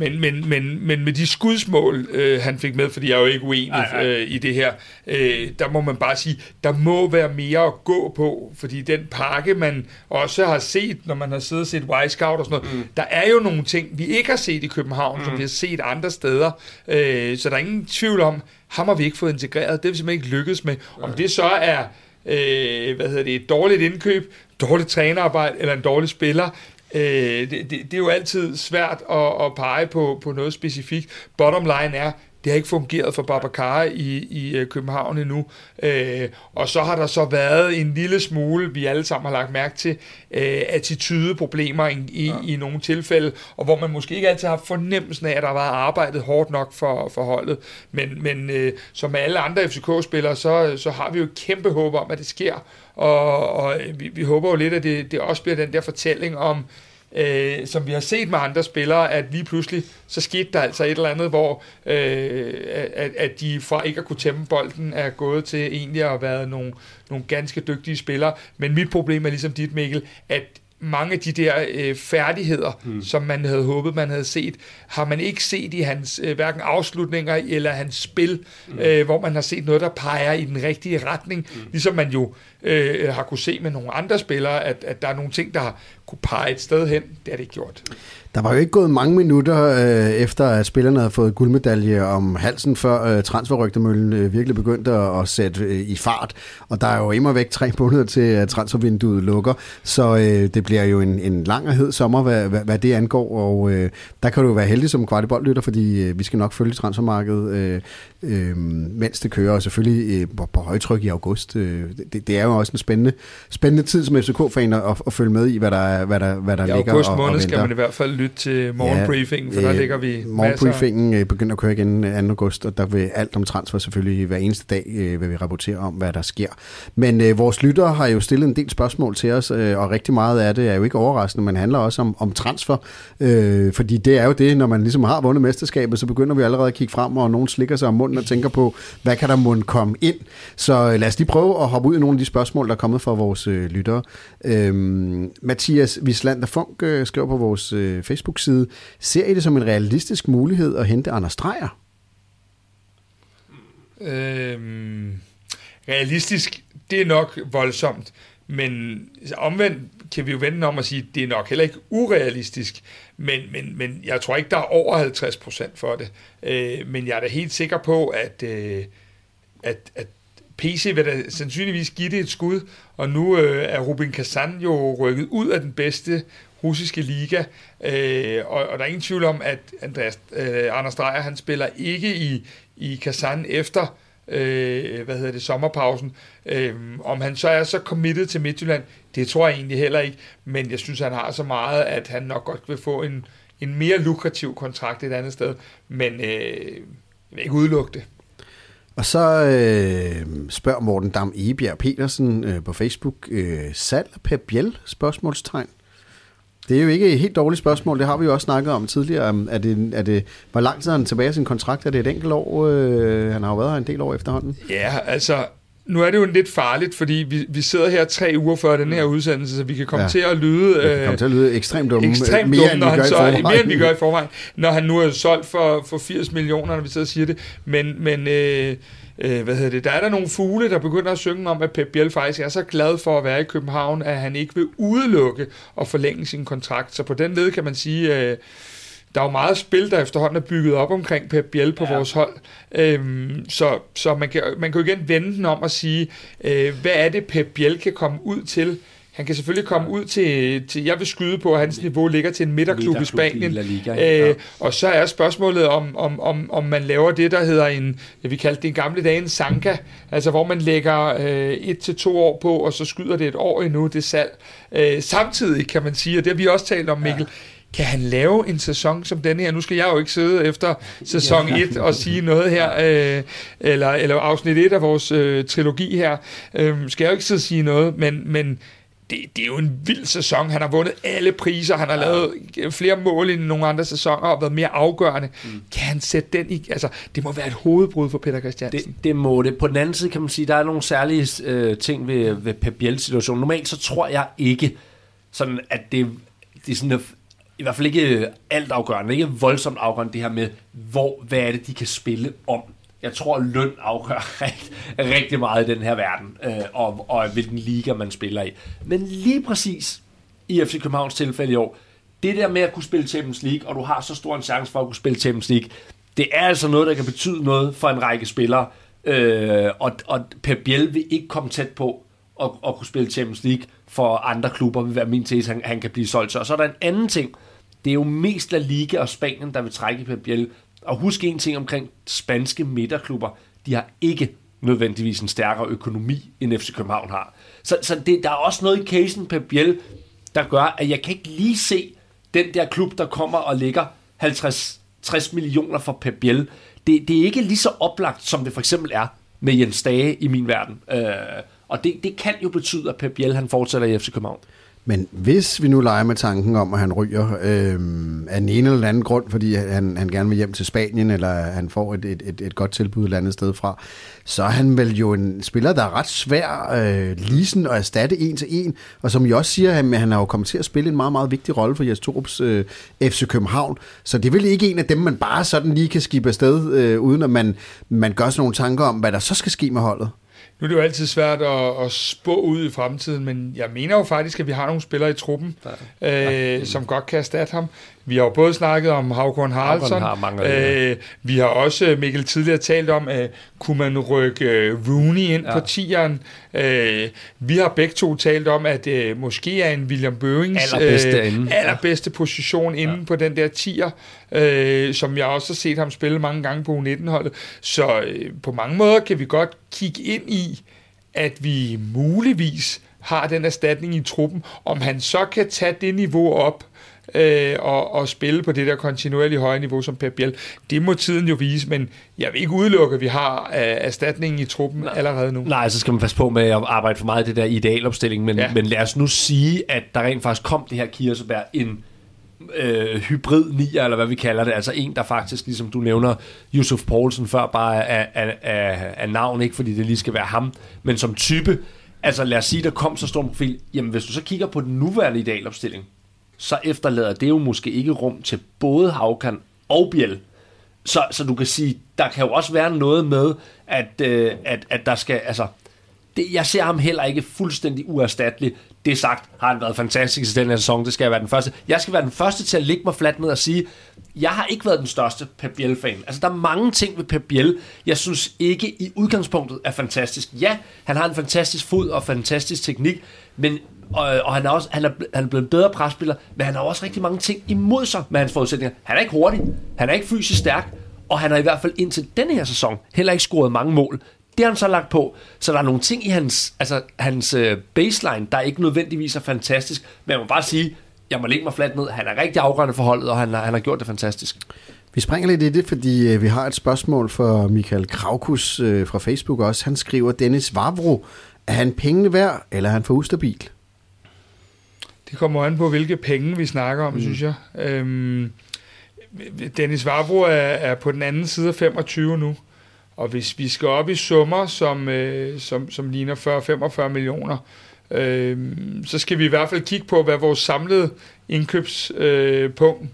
Men, men, men, men med de skudsmål, øh, han fik med, fordi jeg er jo ikke uenig ej, ej. Øh, i det her, øh, der må man bare sige, der må være mere at gå på, fordi den pakke, man også har set, når man har siddet og set Y-Scout og sådan noget, mm. der er jo nogle ting, vi ikke har set i København, mm. som vi har set andre steder, øh, så der er ingen tvivl om, ham har vi ikke fået integreret, det har vi simpelthen ikke lykkes med. Om det så er øh, hvad hedder det, et dårligt indkøb, dårligt trænerarbejde eller en dårlig spiller, Øh, det, det, det er jo altid svært at, at pege på, på noget specifikt. Bottom line er, det har ikke fungeret for Babacar i, i øh, København endnu. Øh, og så har der så været en lille smule, vi alle sammen har lagt mærke til, øh, attitydeproblemer i, i, ja. i nogle tilfælde, og hvor man måske ikke altid har fornemmelsen af, at der har været arbejdet hårdt nok for, for holdet. Men, men øh, som med alle andre FCK-spillere, så, så har vi jo et kæmpe håb om, at det sker. Og, og vi, vi håber jo lidt, at det, det også bliver den der fortælling om, øh, som vi har set med andre spillere, at lige pludselig, så skete der altså et eller andet, hvor øh, at, at de fra ikke at kunne tæmme bolden, er gået til egentlig at have været nogle, nogle ganske dygtige spillere. Men mit problem er ligesom dit, Mikkel, at mange af de der øh, færdigheder, mm. som man havde håbet, man havde set, har man ikke set i hans øh, hverken afslutninger eller hans spil, mm. øh, hvor man har set noget, der peger i den rigtige retning. Mm. Ligesom man jo øh, har kunne se med nogle andre spillere, at, at der er nogle ting, der har kunne pege et sted hen. Det har det ikke gjort. Der var jo ikke gået mange minutter øh, efter, at spillerne havde fået guldmedalje om halsen, før øh, transferrygtemøllen øh, virkelig begyndte at, at sætte øh, i fart. Og der er jo immer væk tre [LAUGHS] måneder til, at transfervinduet lukker. Så øh, det bliver jo en, en lang og hed sommer, hvad, hvad, hvad det angår. Og øh, der kan du jo være heldig som kvartiboldlytter, fordi øh, vi skal nok følge transfermarkedet, øh, øh, mens det kører. Og selvfølgelig øh, på, på højtryk i august. Øh, det, det er jo også en spændende, spændende tid som FCK-fan at, at følge med i, hvad der, hvad der, hvad der ja, ligger. August måned og, og skal man i hvert fald lytte til morgenbriefingen, ja, for der øh, ligger vi Morgenbriefingen masser. begynder at køre igen 2. august, og der vil alt om transfer selvfølgelig hver eneste dag, øh, vil vi rapportere om, hvad der sker. Men øh, vores lyttere har jo stillet en del spørgsmål til os, øh, og rigtig meget af det er jo ikke overraskende, men handler også om, om transfer, øh, fordi det er jo det, når man ligesom har vundet mesterskabet, så begynder vi allerede at kigge frem, og nogen slikker sig om munden og tænker på, hvad kan der måtte komme ind? Så øh, lad os lige prøve at hoppe ud i nogle af de spørgsmål, spørgsmål, der er kommet fra vores øh, lyttere. Øhm, Mathias Wislander Funk øh, skriver på vores øh, Facebook-side, ser I det som en realistisk mulighed at hente Anders Dreyer? Øhm, realistisk, det er nok voldsomt. men omvendt kan vi jo vende om og sige, at det er nok heller ikke urealistisk, men, men, men jeg tror ikke, der er over 50 procent for det. Øh, men jeg er da helt sikker på, at, øh, at, at PC vil da sandsynligvis give det et skud, og nu øh, er Rubin Kazan jo rykket ud af den bedste russiske liga, øh, og, og der er ingen tvivl om, at Andreas, øh, Anders Dreyer, han spiller ikke i, i Kazan efter øh, hvad hedder det, sommerpausen. Øh, om han så er så committed til Midtjylland, det tror jeg egentlig heller ikke, men jeg synes, han har så meget, at han nok godt vil få en, en mere lukrativ kontrakt et andet sted, men øh, jeg vil ikke udelukke det. Og så øh, spørger Morten Dam Ebjerg Petersen øh, på Facebook, øh, salg per Biel? Spørgsmålstegn. Det er jo ikke et helt dårligt spørgsmål, det har vi jo også snakket om tidligere. Er det, er det, hvor lang tid er han tilbage i sin kontrakt? Er det et enkelt år? Øh, han har jo været her en del år efterhånden. Ja, altså, nu er det jo lidt farligt, fordi vi, vi sidder her tre uger før den her udsendelse, så vi kan komme ja. til at lyde... Kan komme til at lyde ekstremt dumme. Ekstremt mere, dumme, når han så, mere end vi gør i forvejen. Når han nu er solgt for, for 80 millioner, når vi sidder og siger det. Men, men øh, øh, hvad hedder det, der er der nogle fugle, der begynder at synge om, at Pep Biel faktisk er så glad for at være i København, at han ikke vil udelukke og forlænge sin kontrakt. Så på den led kan man sige, øh, der er jo meget spil, der efterhånden er bygget op omkring Pep Biel på ja. vores hold. Øhm, så så man, kan, man kan jo igen vende den om og sige, øh, hvad er det Pep Biel kan komme ud til, han kan selvfølgelig komme ud til, til jeg vil skyde på, at hans niveau ligger til en midterklub i Spanien. I Liga, ja. øh, og så er spørgsmålet, om, om, om, om man laver det, der hedder en, vi kaldte det en gamle dag, en sanka, altså hvor man lægger øh, et til to år på, og så skyder det et år endnu, det salg. Øh, samtidig kan man sige, og det har vi også talt om, Mikkel, ja kan han lave en sæson som denne her? Nu skal jeg jo ikke sidde efter sæson 1 og sige noget her, øh, eller, eller afsnit 1 af vores øh, trilogi her. Øh, skal jeg jo ikke sidde og sige noget, men, men det, det er jo en vild sæson. Han har vundet alle priser, han har ja. lavet flere mål end nogle andre sæsoner og været mere afgørende. Mm. Kan han sætte den i... Altså, det må være et hovedbrud for Peter Christiansen. Det, det må det. På den anden side kan man sige, der er nogle særlige øh, ting ved, ved Pep Biels situation. Normalt så tror jeg ikke, sådan at det, det er sådan i hvert fald ikke øh, alt afgørende, ikke voldsomt afgørende det her med, hvor, hvad er det, de kan spille om. Jeg tror, at løn afgør [LAUGHS] rigt, rigtig meget i den her verden, øh, og, og hvilken liga man spiller i. Men lige præcis i FC Københavns tilfælde i år, det der med at kunne spille Champions League, og du har så stor en chance for at kunne spille Champions League, det er altså noget, der kan betyde noget for en række spillere. Øh, og, og Pep Biel vil ikke komme tæt på at, at kunne spille Champions League for andre klubber, vil være min tese, han, han kan blive solgt. Og så er der en anden ting, det er jo mest La Liga og Spanien, der vil trække Pep Og husk en ting omkring spanske midterklubber. De har ikke nødvendigvis en stærkere økonomi, end FC København har. Så, så det, der er også noget i casen Pep der gør, at jeg kan ikke lige se den der klub, der kommer og lægger 50 60 millioner for Pep Det, det er ikke lige så oplagt, som det for eksempel er med Jens Dage i min verden. Øh, og det, det kan jo betyde, at Pep Biel han fortsætter i FC København. Men hvis vi nu leger med tanken om, at han ryger øh, af en ene eller anden grund, fordi han, han gerne vil hjem til Spanien, eller han får et, et, et, et godt tilbud et andet sted fra, så er han vel jo en spiller, der er ret svær øh, lisen at erstatte en til en. Og som jeg også siger, han, han har jo kommet til at spille en meget, meget vigtig rolle for Jes Torups øh, FC København. Så det er vel ikke en af dem, man bare sådan lige kan skibe afsted, øh, uden at man, man gør sådan nogle tanker om, hvad der så skal ske med holdet. Nu er det jo altid svært at, at spå ud i fremtiden, men jeg mener jo faktisk, at vi har nogle spillere i truppen, ja. øh, som godt kan erstatte ham. Vi har jo både snakket om Havgård Haraldsson. Har øh, vi har også, Mikkel, tidligere talt om, at kunne man rykke øh, Rooney ind ja. på tieren. Øh, vi har begge to talt om, at øh, måske er en William Bøings allerbedste, øh, allerbedste position inde ja. på den der tier, øh, som jeg også har set ham spille mange gange på U19-holdet. Så øh, på mange måder kan vi godt kigge ind i, at vi muligvis har den erstatning i truppen. Om han så kan tage det niveau op, øh, og, og spille på det der kontinuerlige høje niveau som Pep Biel. Det må tiden jo vise, men jeg vil ikke udelukke, at vi har øh, erstatningen i truppen Nej. allerede nu. Nej, så skal man passe på med at arbejde for meget af det der idealopstilling, men, ja. men lad os nu sige, at der rent faktisk kom det her Kirsebær en øh, hybrid nier, eller hvad vi kalder det, altså en, der faktisk, ligesom du nævner, Yusuf Poulsen før, bare af, af, af, af navn, ikke fordi det lige skal være ham, men som type, altså lad os sige, der kom så stor profil, jamen hvis du så kigger på den nuværende idealopstilling, så efterlader det jo måske ikke rum til både Havkan og Biel. Så, så du kan sige, der kan jo også være noget med, at, øh, at, at der skal, altså, det, jeg ser ham heller ikke fuldstændig uerstattelig. Det sagt, har han været fantastisk i den her sæson. Det skal jeg være den første. Jeg skal være den første til at ligge mig fladt ned og sige, jeg har ikke været den største Pep Biel-fan. Altså, der er mange ting ved Pep Biel, jeg synes ikke i udgangspunktet er fantastisk. Ja, han har en fantastisk fod og fantastisk teknik, men og, og han, er også, han, er, han er blevet en bedre presspiller, men han har også rigtig mange ting imod sig med hans forudsætninger. Han er ikke hurtig, han er ikke fysisk stærk, og han har i hvert fald indtil denne her sæson heller ikke scoret mange mål. Det har han så lagt på. Så der er nogle ting i hans, altså, hans øh, baseline, der ikke nødvendigvis er fantastisk. Men jeg må bare sige, jeg må lægge mig fladt ned. Han er rigtig afgørende for holdet, og han, han har gjort det fantastisk. Vi springer lidt i det, fordi øh, vi har et spørgsmål fra Michael Kraukus øh, fra Facebook også. Han skriver, Dennis Vavro, er han pengene værd, eller er han for ustabil? Det kommer an på, hvilke penge vi snakker om, mm. synes jeg. Øhm, Dennis Vavro er, er på den anden side af 25 nu. Og hvis vi skal op i summer, som, øh, som, som ligner 40-45 millioner, øh, så skal vi i hvert fald kigge på, hvad vores samlede indkøbspunkt øh,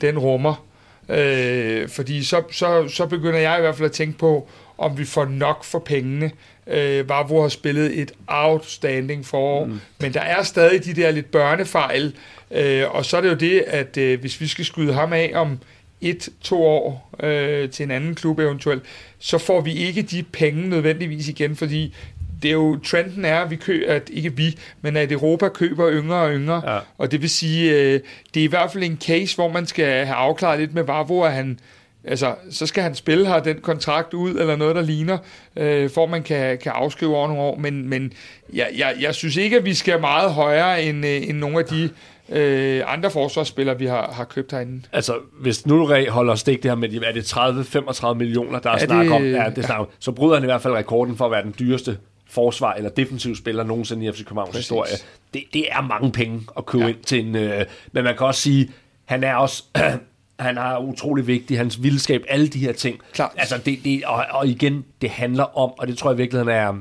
den rummer. Øh, fordi så, så, så begynder jeg i hvert fald at tænke på, om vi får nok for pengene. Øh, Vavro har spillet et outstanding forår, mm. men der er stadig de der lidt børnefejl, øh, og så er det jo det, at øh, hvis vi skal skyde ham af om et, to år øh, til en anden klub eventuelt, så får vi ikke de penge nødvendigvis igen, fordi det er jo, trenden er, at vi køber, at ikke vi, men at Europa køber yngre og yngre, ja. og det vil sige, øh, det er i hvert fald en case, hvor man skal have afklaret lidt med Vavro, at han, altså, så skal han spille her den kontrakt ud, eller noget, der ligner, øh, for man kan, kan afskrive over nogle år, men, men jeg, jeg, jeg synes ikke, at vi skal meget højere end, øh, end nogle af de øh, andre forsvarsspillere, vi har, har købt herinde. Altså, hvis nu holder stik det her med, er det 30-35 millioner, der er, er snak om, ja, det snak, ja. så bryder han i hvert fald rekorden for at være den dyreste forsvar eller defensiv spiller nogensinde i FC Københavns Præcis. historie. Det, det er mange penge at købe ja. ind til en... Øh, men man kan også sige, han er også... [CLEARS THROAT] han er utrolig vigtig, hans vildskab, alle de her ting. Klart. Altså det, det, og, og igen, det handler om, og det tror jeg virkelig, han er,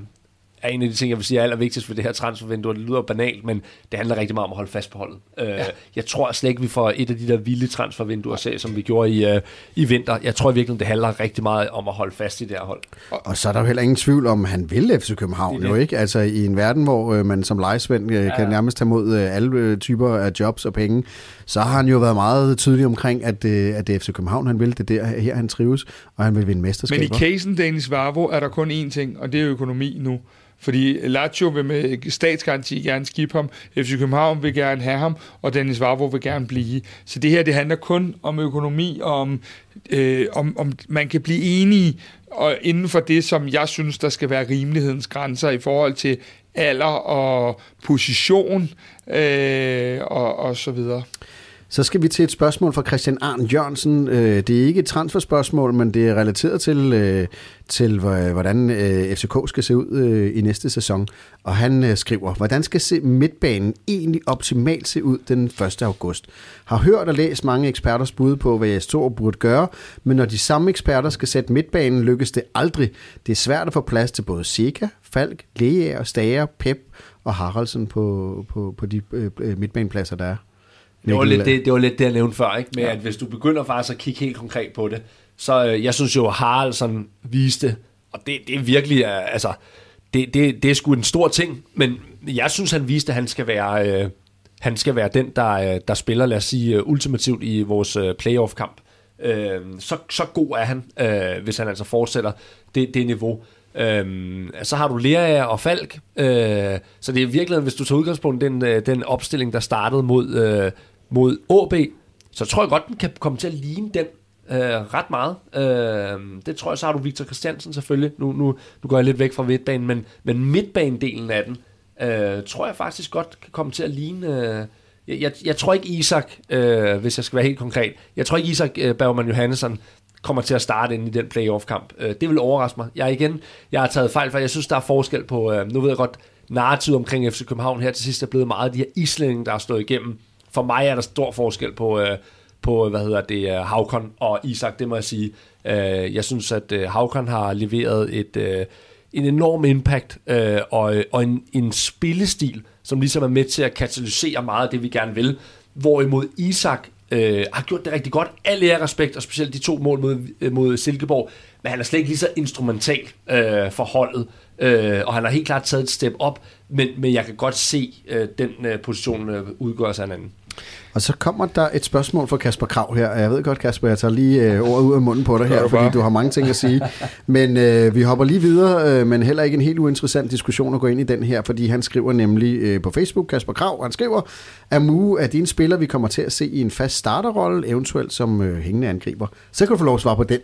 er en af de ting, jeg vil sige er allervigtigst ved det her transfervindue. Det lyder banalt, men det handler rigtig meget om at holde fast på holdet. Øh, ja. Jeg tror slet ikke, vi får et af de der vilde transfervinduer se, som vi gjorde i, uh, i vinter. Jeg tror virkelig, det handler rigtig meget om at holde fast i det her hold. Og, og så er der jo heller ingen tvivl om, at han vil FC København, jo ikke? Altså i en verden, hvor uh, man som lejesvend uh, ja. kan nærmest tage mod alle typer af jobs og penge, så har han jo været meget tydelig omkring, at, at det er FC København, han vil. Det der her, han trives, og han vil vinde mesterskaber. Men i casen Dennis Varvo er der kun én ting, og det er økonomi nu. Fordi Lazio vil med statsgaranti gerne skifte ham, FC København vil gerne have ham, og Dennis Vavro vil gerne blive. Så det her, det handler kun om økonomi, og om, øh, om, om man kan blive enige og inden for det, som jeg synes, der skal være rimelighedens grænser i forhold til alder og position øh, og, og så videre. Så skal vi til et spørgsmål fra Christian Arn Jørgensen. Øh, det er ikke et transferspørgsmål, men det er relateret til, øh, til hvordan øh, FCK skal se ud i næste sæson. Og han skriver, hvordan skal se midtbanen egentlig optimalt se ud den 1. august? Har hørt og læst mange eksperters bud på, hvad jeg står burde gøre, men når de samme eksperter skal sætte midtbanen, lykkes det aldrig. Det er svært at få plads til både Sika, Falk, Leaer, Stager, Pep og Haraldsen på, på, på de midtbanepladser, der er. Det var, lidt det, det var lidt det, jeg nævnte før, ikke? med ja. at hvis du begynder faktisk at kigge helt konkret på det, så øh, jeg synes jo, Haraldsson viste, og det, det er virkelig, altså, det, det, det er sgu en stor ting, men jeg synes, han viste, at han skal være, øh, han skal være den, der, øh, der spiller, lad os sige, øh, ultimativt i vores øh, playoff-kamp. Øh, så, så god er han, øh, hvis han altså fortsætter det, det niveau. Øhm, så har du Lea og Falk, øh, så det er virkelig, hvis du tager udgangspunkt den, øh, den opstilling, der startede mod, øh, mod AB, så tror jeg godt, den kan komme til at ligne den øh, ret meget. Øh, det tror jeg, så har du Victor Christiansen selvfølgelig. Nu, nu, nu går jeg lidt væk fra midtbanen, men, men midtbanedelen af den, øh, tror jeg faktisk godt kan komme til at ligne... Øh, jeg, jeg, jeg tror ikke Isak, øh, hvis jeg skal være helt konkret, jeg tror ikke Isak øh, Bergman Johannesson kommer til at starte ind i den playoff-kamp. Øh, det vil overraske mig. Jeg igen, jeg har taget fejl, for jeg synes, der er forskel på, øh, nu ved jeg godt, narrativet omkring FC København her til sidst er blevet meget af de her islændinge, der har stået igennem. For mig er der stor forskel på, øh, på hvad hedder det, øh, Havkon og Isak, det må jeg sige. Øh, jeg synes, at øh, Havkon har leveret et, en enorm impact og, og en, en spillestil, som ligesom er med til at katalysere meget af det, vi gerne vil. Hvorimod Isak øh, har gjort det rigtig godt. Alle er respekt, og specielt de to mål mod, mod Silkeborg. Men han er slet ikke lige så instrumental øh, for holdet, øh, og han har helt klart taget et step op, men, men jeg kan godt se øh, den øh, position øh, udgøre sig en anden. Og så kommer der et spørgsmål fra Kasper Krav her. Jeg ved godt, Kasper, jeg tager lige øh, ordet ud af munden på dig her, fordi du har mange ting at sige. [LAUGHS] Men øh, vi hopper lige videre, øh, men heller ikke en helt uinteressant diskussion at gå ind i den her, fordi han skriver nemlig øh, på Facebook, Kasper Krav, han skriver, at Mu er din spiller, vi kommer til at se i en fast starterrolle, eventuelt som øh, hængende angriber. Så kan du få lov at svare på den.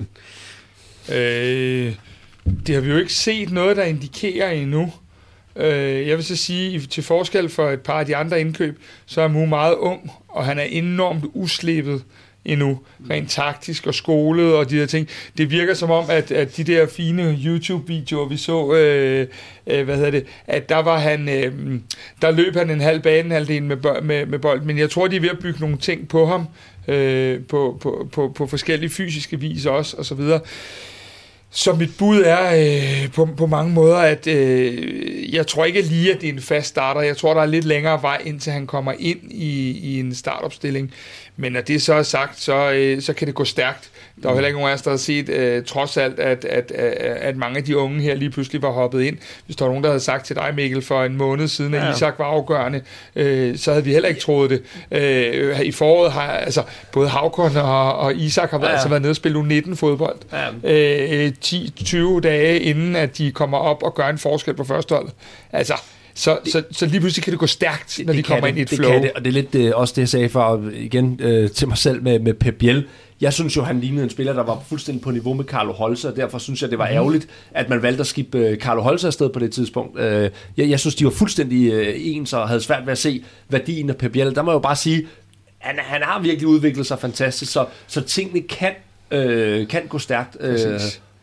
Øh, det har vi jo ikke set noget, der indikerer endnu. Øh, jeg vil så sige, til forskel for et par af de andre indkøb, så er Mu meget ung, og han er enormt uslippet endnu, rent taktisk og skolet og de der ting. Det virker som om, at, at de der fine YouTube-videoer, vi så, øh, øh, hvad hedder det, at der var han, øh, der løb han en halv banehalvdel med, med, med bold, men jeg tror, de er ved at bygge nogle ting på ham, øh, på, på, på, på forskellige fysiske vis også, og så videre. Så mit bud er øh, på, på mange måder, at øh, jeg tror ikke lige, at det er en fast starter. Jeg tror, der er lidt længere vej, indtil han kommer ind i, i en startopstilling. Men når det så er sagt, så, øh, så kan det gå stærkt. Der er jo heller ikke nogen af os, der har set, øh, trods alt, at, at, at, at mange af de unge her lige pludselig var hoppet ind. Hvis der var nogen, der havde sagt til dig, Mikkel, for en måned siden, at ja. Isak var afgørende, øh, så havde vi heller ikke troet det. Øh, I foråret har altså, både Havkon og, og Isak har ja. altså været nede og spille U19-fodbold. Ja. Øh, 10-20 dage inden, at de kommer op og gør en forskel på førsteholdet. Altså, så, det, så, så lige pludselig kan det gå stærkt, når det de kommer det, ind i et det flow. Kan det, og det er lidt øh, også det, jeg sagde for igen øh, til mig selv med, med Pep Biel. Jeg synes jo, han lignede en spiller, der var fuldstændig på niveau med Carlo Holse, og derfor synes jeg, det var mhm. ærgerligt, at man valgte at skifte øh, Carlo Holse afsted på det tidspunkt. Øh, jeg, jeg synes, de var fuldstændig øh, ens og havde svært ved at se værdien af Pep Biel. Der må jeg jo bare sige, han, han har virkelig udviklet sig fantastisk, så, så tingene kan, øh, kan gå stærkt. Øh,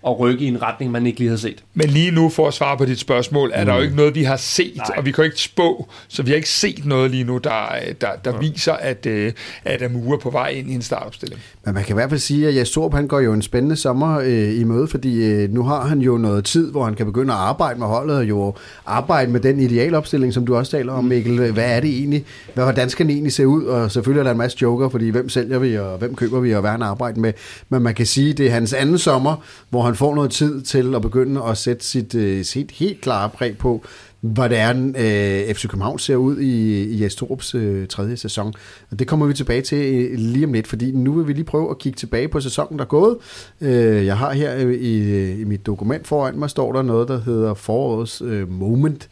at rykke i en retning, man ikke lige har set. Men lige nu, for at svare på dit spørgsmål, er mm. der jo ikke noget, vi har set, Nej. og vi kan ikke spå, så vi har ikke set noget lige nu, der, der, der ja. viser, at, øh, at Amur er på vej ind i en startopstilling. Men man kan i hvert fald sige, at Jastrup, han går jo en spændende sommer øh, i møde, fordi øh, nu har han jo noget tid, hvor han kan begynde at arbejde med holdet, og jo arbejde med den idealopstilling, som du også taler om, Mikkel. Hvad er det egentlig? Hvad, hvordan skal den egentlig se ud? Og selvfølgelig er der en masse joker, fordi hvem sælger vi, og hvem køber vi, og hvad han arbejder med. Men man kan sige, at det er hans anden sommer, hvor han får noget tid til at begynde at sætte sit, øh, sit helt klare præg på, hvordan øh, FC København ser ud i, i Astorups øh, tredje sæson. Og det kommer vi tilbage til øh, lige om lidt, fordi nu vil vi lige prøve at kigge tilbage på sæsonen, der er gået. Øh, jeg har her øh, i, i mit dokument foran mig, står der noget, der hedder forårets øh, moment.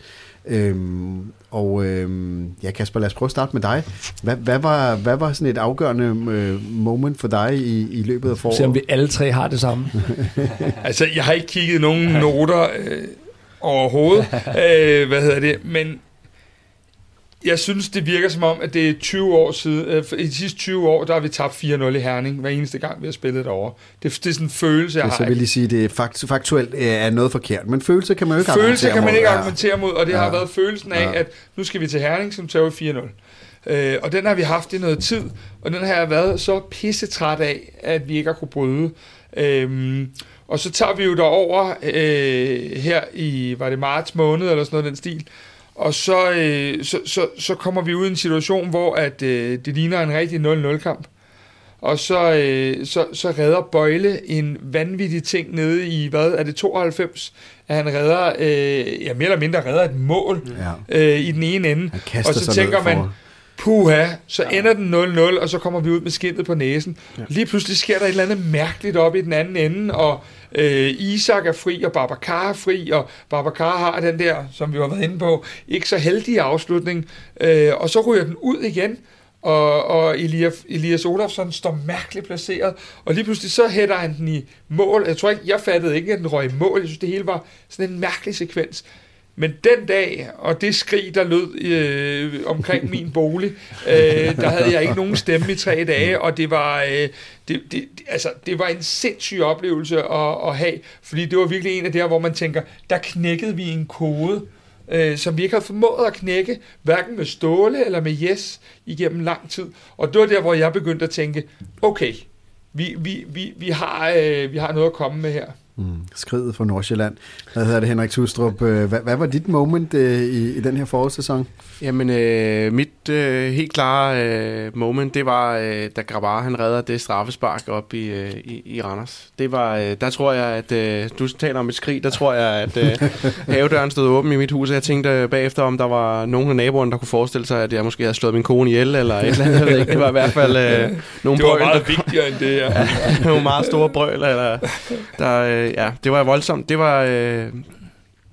Øhm, og øhm, ja, Kasper, lad os prøve at starte med dig. Hvad, hvad, var, hvad var sådan et afgørende øh, moment for dig i, i løbet af foråret? Se om vi alle tre har det samme. [LAUGHS] altså, jeg har ikke kigget nogen noter øh, overhovedet. [LAUGHS] øh, hvad hedder det? Men jeg synes, det virker som om, at det er 20 år siden. Øh, I de sidste 20 år, der har vi tabt 4-0 i Herning, hver eneste gang, vi har spillet derovre. Det, det er sådan en følelse, jeg det, har. Så vil jeg sige, det er fakt, faktuelt øh, er noget forkert, men følelse kan man jo ikke følelse kan man ikke argumentere mod, og det ja. har været følelsen af, ja. at nu skal vi til Herning, som tager 4-0. Øh, og den har vi haft i noget tid, og den har jeg været så pissetræt af, at vi ikke har kunne bryde. Øh, og så tager vi jo derover øh, her i, var det marts måned, eller sådan noget den stil, og så, øh, så, så, så kommer vi ud i en situation, hvor at, øh, det ligner en rigtig 0-0-kamp. Og så, øh, så, så redder Bøjle en vanvittig ting nede i, hvad er det, 92? At han redder, øh, ja mere eller mindre redder et mål ja. øh, i den ene ende. Og så tænker man, puha, så ja. ender den 0-0, og så kommer vi ud med skindet på næsen. Ja. Lige pludselig sker der et eller andet mærkeligt op i den anden ende, og øh, Isak er fri, og Babacar er fri, og Babacar har den der, som vi har været inde på, ikke så heldige afslutning, øh, og så ryger den ud igen, og, og Elias, Elias Olafsson står mærkeligt placeret, og lige pludselig så hætter han den i mål. Jeg tror ikke, jeg fattede ikke, at den røg i mål. Jeg synes, det hele var sådan en mærkelig sekvens. Men den dag, og det skrig, der lød øh, omkring min bolig, øh, der havde jeg ikke nogen stemme i tre dage, og det var, øh, det, det, altså, det var en sindssyg oplevelse at, at have, fordi det var virkelig en af der, hvor man tænker, der knækkede vi en kode, øh, som vi ikke har formået at knække, hverken med Ståle eller med Yes, igennem lang tid. Og det var der, hvor jeg begyndte at tænke, okay, vi, vi, vi, vi, har, øh, vi har noget at komme med her. Mm, skridet fra Nordsjælland. Hvad hedder det, Henrik Tustrup? Øh, hvad, hvad var dit moment øh, i, i den her forårssæson? Jamen, øh, mit øh, helt klare øh, moment, det var, øh, da Grabar han redder det straffespark op i, øh, i, i Randers. Det var, øh, der tror jeg, at øh, du taler om et skrig, der tror jeg, at øh, [LAUGHS] havedøren stod åben i mit hus, og jeg tænkte bagefter, om der var nogen af naboerne, der kunne forestille sig, at jeg måske havde slået min kone ihjel, eller et eller andet, jeg ved ikke. Det var i hvert fald øh, [LAUGHS] nogle Det var brøl, meget der, vigtigere end det, ja. [LAUGHS] nogle meget store brøl, eller, der, øh, ja, det var voldsomt. Det var... Øh,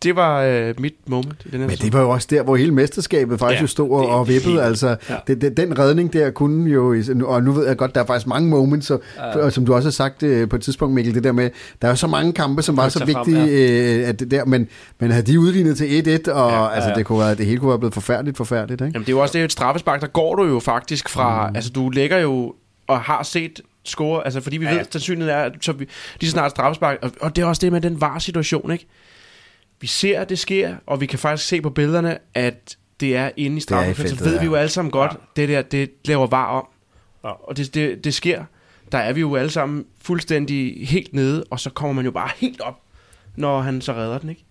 det var øh, mit moment i den her Men det var jo også der, hvor hele mesterskabet faktisk Ja, jo stod og, og vippede. helt- Altså, ja. det, det, den redning der kunne jo, og nu ved jeg godt, der er faktisk mange moments, og, Ja. og som du også har sagt øh, på et tidspunkt, Mikkel, det der med, der er jo så mange kampe, som var så tage frem, vigtige, øh, at det der, men, men havde de udlignet til 1-1, og Ja, ja, altså, ja. det, kunne være, det hele kunne være blevet forfærdeligt, forfærdeligt, ikke? Jamen, det er jo også det, et straffespark, der går du jo faktisk fra, mm. altså du ligger jo og har set score, altså fordi vi ja. ved, at sandsynligheden er, at så vi, lige snart straffespark, og, og det er også det med den var-situation, ikke? Vi ser, at det sker, og vi kan faktisk se på billederne, at det er inde i straffespark, så ved vi ja. jo alle sammen godt, ja. det der, det laver var om, Ja. og det, det, det sker. Der er vi jo alle sammen fuldstændig helt nede, og så kommer man jo bare helt op, når han så redder den, ikke?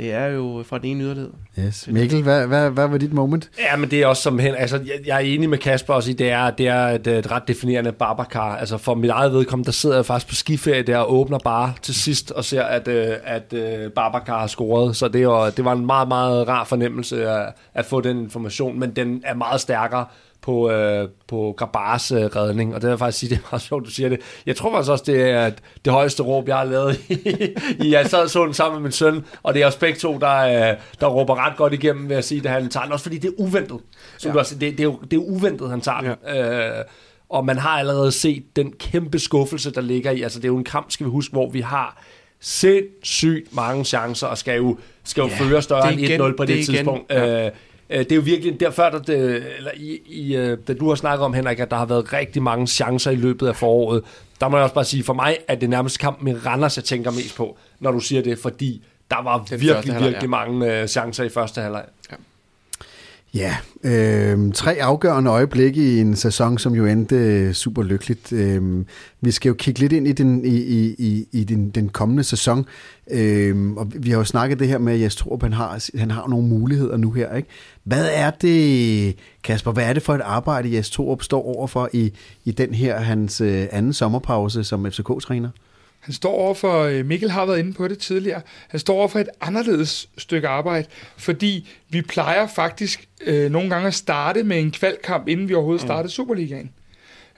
Det er jo fra den ene yderlighed. Yes. Mikkel, hvad, hvad, hvad var dit moment? Ja, men det er også som hen, altså jeg, jeg er enig med Kasper også i, det er, det er et, et ret definerende Babacar. Altså for mit eget vedkommende, der sidder jeg faktisk på skiferie der og åbner bare til sidst og ser, at, øh, at øh, Babacar har scoret. Så det var, det var en meget, meget rar fornemmelse at, at få den information, men den er meget stærkere på, øh, på Grabars øh, redning, og det vil jeg faktisk sige, [LAUGHS] det er meget sjovt, du siger det. Jeg tror faktisk også, det er det højeste råb, jeg har lavet [LAUGHS] i, jeg sad og så den sammen med min søn, og det er også begge to, der, øh, der råber ret godt igennem ved at sige, at han tager den, også fordi det er uventet. Som ja. du også, det, det, er jo, det er uventet, han tager den. Ja. Øh, og man har allerede set den kæmpe skuffelse, der ligger i, altså det er jo en kamp, skal vi huske, hvor vi har sindssygt mange chancer, og skal jo, skal jo Ja, føre større det end igen- 1-0 på det, det igen- tidspunkt. ja. Øh, Det er jo virkelig derfor, der det, eller i, i, øh, da du har snakket om, Henrik, at der har været rigtig mange chancer i løbet af foråret. Der må jeg også bare sige, for mig er det nærmest kampen med Randers, jeg tænker mest på, når du siger det, fordi der var Den virkelig, halvleg, virkelig mange øh, chancer i første halvleg. Ja, Ja, øh, tre afgørende øjeblikke i en sæson, som jo endte øh, super lykkeligt. Øh, vi skal jo kigge lidt ind i den, i, i, i, den, den kommende sæson, øh, og vi har jo snakket det her med, at jeg tror, at han har, han har nogle muligheder nu her. Ikke? Hvad er det, Kasper, hvad er det for et arbejde, Jes Torup står overfor i, i den her hans øh, anden sommerpause som FCK-træner? Han står over for, øh, Mikkel har været inde på det tidligere, han står over for et anderledes stykke arbejde, fordi vi plejer faktisk øh, nogle gange at starte med en kvalkamp, inden vi overhovedet startede Superligaen.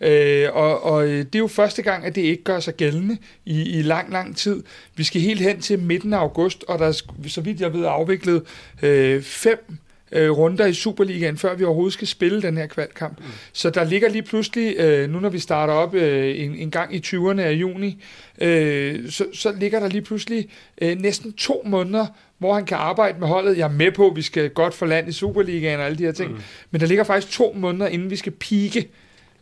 Øh, og, og øh, det er jo første gang, at det ikke gør sig gældende i, i lang, lang tid. Vi skal helt hen til midten af august, og der er, så vidt jeg ved, afviklet øh, fem øh, runder i Superligaen, før vi overhovedet skal spille den her kvalkamp. Mm. Så der ligger lige pludselig, øh, nu når vi starter op øh, en, en gang i 20'erne af juni, øh, så, så ligger der lige pludselig øh, næsten to måneder, hvor han kan arbejde med holdet. Jeg er med på, at vi skal godt for land i Superligaen og alle de her ting, mm. men der ligger faktisk to måneder, inden vi skal pike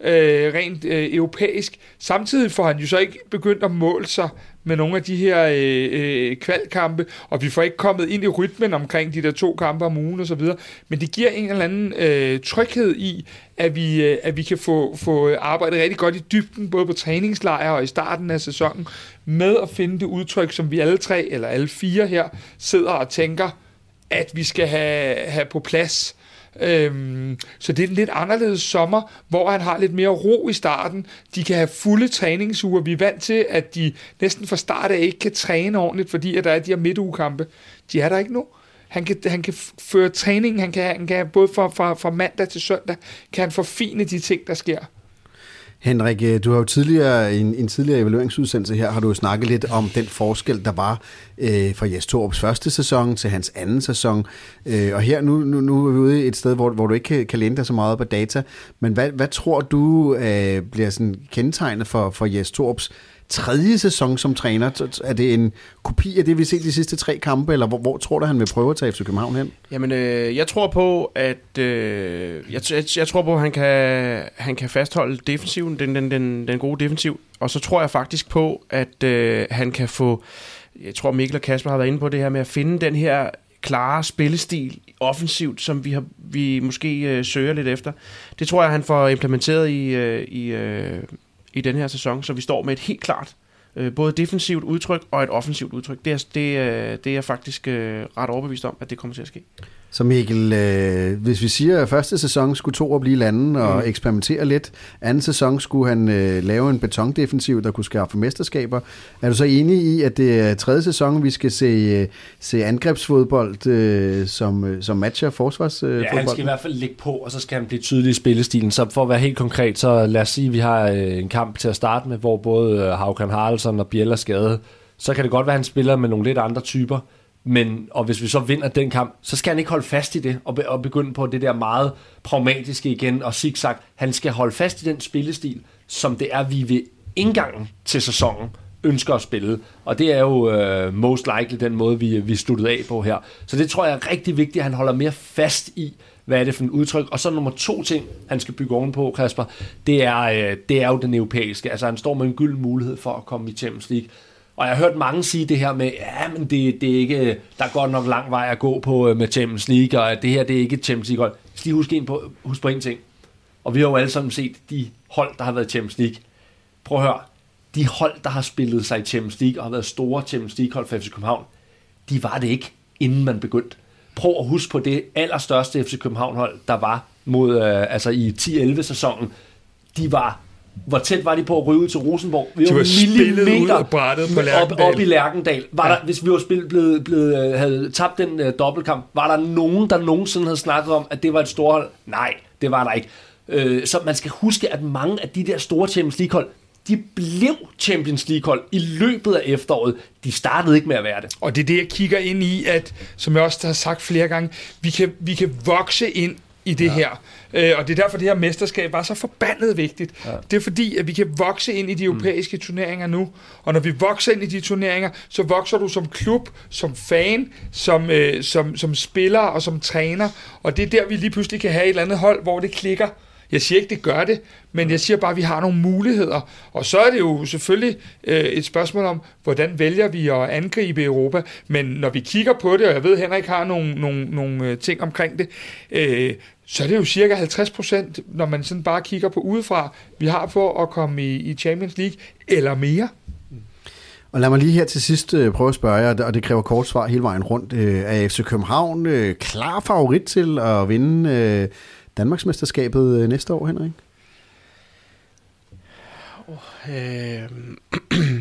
øh, rent øh, europæisk. Samtidig får han jo så ikke begyndt at måle sig med nogle af de her øh, øh, kvalkampe, og vi får ikke kommet ind i rytmen omkring de der to kampe om ugen osv., men det giver en eller anden øh, tryghed i, at vi, øh, at vi kan få, få arbejdet rigtig godt i dybden, både på træningslejre og i starten af sæsonen, med at finde det udtryk, som vi alle tre, eller alle fire her, sidder og tænker, at vi skal have, have på plads. Øhm, så det er en lidt anderledes sommer, hvor han har lidt mere ro i starten. De kan have fulde træningsuger. Vi er vant til, at de næsten fra start af ikke kan træne ordentligt, fordi at der er de her midtugekampe. De er der ikke nu. Han kan, han kan føre træningen, han kan, han kan både fra, fra, fra mandag til søndag, kan han forfine de ting, der sker. Henrik, øh, du har jo tidligere, i en, en tidligere evalueringsudsendelse her, har du jo snakket lidt om den forskel, der var øh, fra Jes Torups første sæson til hans anden sæson. Øh, og her, nu, nu, nu er vi ude i et sted, hvor, hvor du ikke kan, kan læne dig så meget på data. Men hvad, hvad tror du øh, bliver sådan kendetegnet for, for Jes Torups tredje sæson som træner? Er det en kopi af det, vi har set de sidste tre kampe, eller hvor, hvor tror du, han vil prøve at tage FC København hen? Jamen, øh, jeg tror på, at øh, jeg, jeg, jeg tror på, at han kan, han kan fastholde defensiven, den, den, den, den gode defensiv. Og så tror jeg faktisk på, at øh, han kan få, jeg tror Mikkel og Kasper har været inde på det her med at finde den her klare spillestil offensivt, som vi har vi måske øh, søger lidt efter. Det tror jeg, han får implementeret i, øh, i, øh, i den her sæson, så vi står med et helt klart Øh, både defensivt udtryk og et offensivt udtryk. Det er, det, øh, det er jeg faktisk øh, ret overbevist om, at det kommer til at ske. Så Mikkel, øh, hvis vi siger, at første sæson skulle to blive landen og mm. eksperimentere lidt, anden sæson skulle han øh, lave en betondefensiv, der kunne skaffe mesterskaber. Er du så enig i, at det er tredje sæson, vi skal se, øh, se angrebsfodbold, øh, som, øh, som matcher forsvarsfodbold? ja, han skal i hvert fald ligge på, og så skal han blive tydelig i spillestilen. Så for at være helt konkret, så lad os sige, at vi har øh, en kamp til at starte med, hvor både øh, Haukan Haraldsson og Biel er skadet. Så kan det godt være, at han spiller med nogle lidt andre typer. Men, og hvis vi så vinder den kamp, så skal han ikke holde fast i det, og, be, og begynde på det der meget pragmatiske igen, og zigzag. Han skal holde fast i den spillestil, som det er, vi ved indgangen til sæsonen ønsker at spille. Og det er jo øh, most likely den måde, vi, vi sluttede af på her. Så det tror jeg er rigtig vigtigt, at han holder mere fast i, hvad er det for et udtryk. Og så nummer to ting, han skal bygge ovenpå, Kasper, det er, øh, det er jo den europæiske. Altså han står med en gylden mulighed for at komme i Champions League. Og jeg har hørt mange sige det her med, ja, men det, det er ikke, der er godt nok lang vej at gå på øh, med Champions League, og det her det er ikke Champions League hold. Jeg skal lige huske, en på, huske på en ting. Og vi har jo alle sammen set de hold, der har været Champions League. Prøv at høre. De hold, der har spillet sig i Champions League og har været store Champions League hold for FC København, de var det ikke, inden man begyndte. Prøv at huske på det allerstørste FC København hold, der var mod, øh, altså i 10-11 sæsonen. De var hvor tæt var de på at ryge ud til Rosenborg? Vi de var spillet ud og brættet på Lærkendal. Op, op i Lærkendal. Var ja. der, hvis vi var spillet, blevet, blevet, øh, havde tabt den uh, dobbeltkamp, var der nogen, der nogensinde havde snakket om, at det var et storhold? Nej, det var der ikke. Uh, så man skal huske, at mange af de der store Champions League-hold, de blev Champions League-hold i løbet af efteråret. De startede ikke med at være det. Og det er det, jeg kigger ind i, at som jeg også har sagt flere gange, vi kan, vi kan vokse ind i det ja. her. Øh, og det er derfor, det her mesterskab var så forbandet vigtigt. Ja. Det er fordi, at vi kan vokse ind i de europæiske mm. turneringer nu. Og når vi vokser ind i de turneringer, så vokser du som klub, som fan, som, øh, som, som spiller og som træner. Og det er der, vi lige pludselig kan have et eller andet hold, hvor det klikker. Jeg siger ikke, det gør det, men jeg siger bare, at vi har nogle muligheder. Og så er det jo selvfølgelig øh, et spørgsmål om, hvordan vælger vi at angribe Europa. Men når vi kigger på det, og jeg ved, at Henrik har nogle, nogle, nogle øh, ting omkring det, øh, så er det jo cirka 50 procent, når man sådan bare kigger på udefra, vi har på at komme i, i Champions League, eller mere. Og lad mig lige her til sidst øh, prøve at spørge jer, og det kræver kort svar hele vejen rundt. Øh, er FC København øh, klar favorit til at vinde Danmarksmesterskabet næste år, Henrik? Oh, øh, [CLEARS THROAT]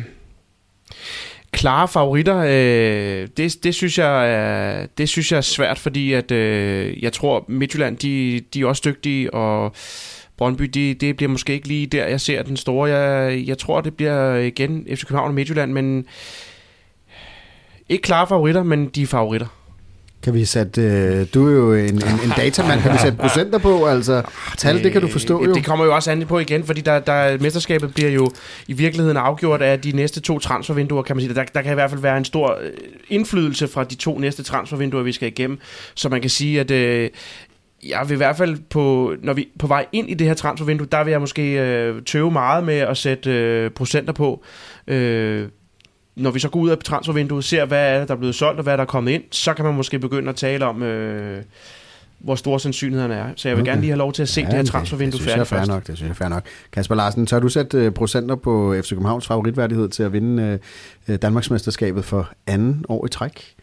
klare favoritter, øh, det, det, synes jeg er, det synes jeg er svært, fordi at, øh, jeg tror, Midtjylland, de, de er også dygtige, og Brøndby, det, det bliver måske ikke lige der, jeg ser den store. Jeg, jeg tror, det bliver igen FC København og Midtjylland, men ikke klare favoritter, men de er favoritter. Kan vi sætte, øh, du er jo en, en, en datamand, kan vi sætte procenter på? Altså, tal, det kan du forstå jo. Det kommer jo også an på igen, fordi der, der, mesterskabet bliver jo i virkeligheden afgjort af de næste to transfervinduer, kan man sige. Der, der kan i hvert fald være en stor øh, indflydelse fra de to næste transfervinduer, vi skal igennem. Så man kan sige, at øh, jeg vil i hvert fald på, når vi på vej ind i det her transfervindue, der vil jeg måske øh, tøve meget med at sætte øh, procenter på. Øh, når vi så går ud af transfervinduet, ser, hvad er der er blevet solgt, og hvad er der er kommet ind, så kan man måske begynde at tale om, øh, hvor store sandsynlighederne er. Så jeg vil okay. gerne lige have lov til at se ja, det her transfervindue færdigt først. Nok, det synes jeg er fair nok. Kasper Larsen, tør du sætte uh, procenter på FC Københavns favoritværdighed til at vinde uh, Danmarksmesterskabet for anden år i træk?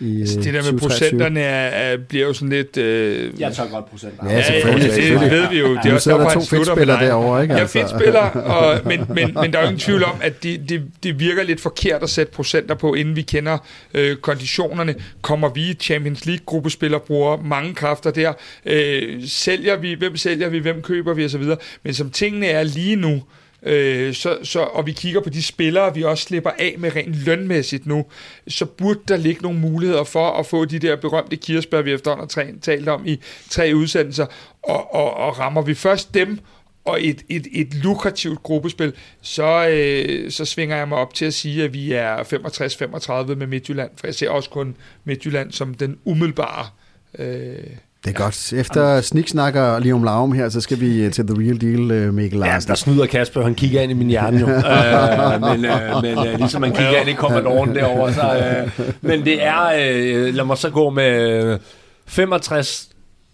I altså, Det der med procenterne er, er, bliver jo sådan lidt... Øh... Jeg tager godt procenter. Ja, selvfølgelig. Ja, det, det ved vi jo. Det er også derfor, han slutter med dig. Derovre, ikke? Jeg er altså. spiller, og, [LAUGHS] men, men, men der er jo ingen tvivl om, at det, det, det virker lidt forkert at sætte procenter på, inden vi kender øh, konditionerne. Kommer vi i Champions League-gruppespiller, bruger mange kræfter der. Øh, sælger vi? Hvem sælger vi? Hvem køber vi? Og så videre. Men som tingene er lige nu, Øh, så, så, og vi kigger på de spillere, vi også slipper af med rent lønmæssigt nu, så burde der ligge nogle muligheder for at få de der berømte kirsebær, vi efterhånden har talt om i tre udsendelser, og, og, og rammer vi først dem, og et, et, et lukrativt gruppespil, så, øh, så svinger jeg mig op til at sige, at vi er 65-35 med Midtjylland, for jeg ser også kun Midtjylland som den umiddelbare øh, det er ja. godt. Efter sniksnakker lige om Laum her, så skal vi øh, til The Real Deal, øh, Mikkel Larsen. Ja, der snyder Kasper, han kigger ind i min hjerne jo. uh, [LAUGHS] men uh, men uh, ligesom man kigger ind i Commodore derovre. Så, uh, men det er, uh, lad mig så gå med 65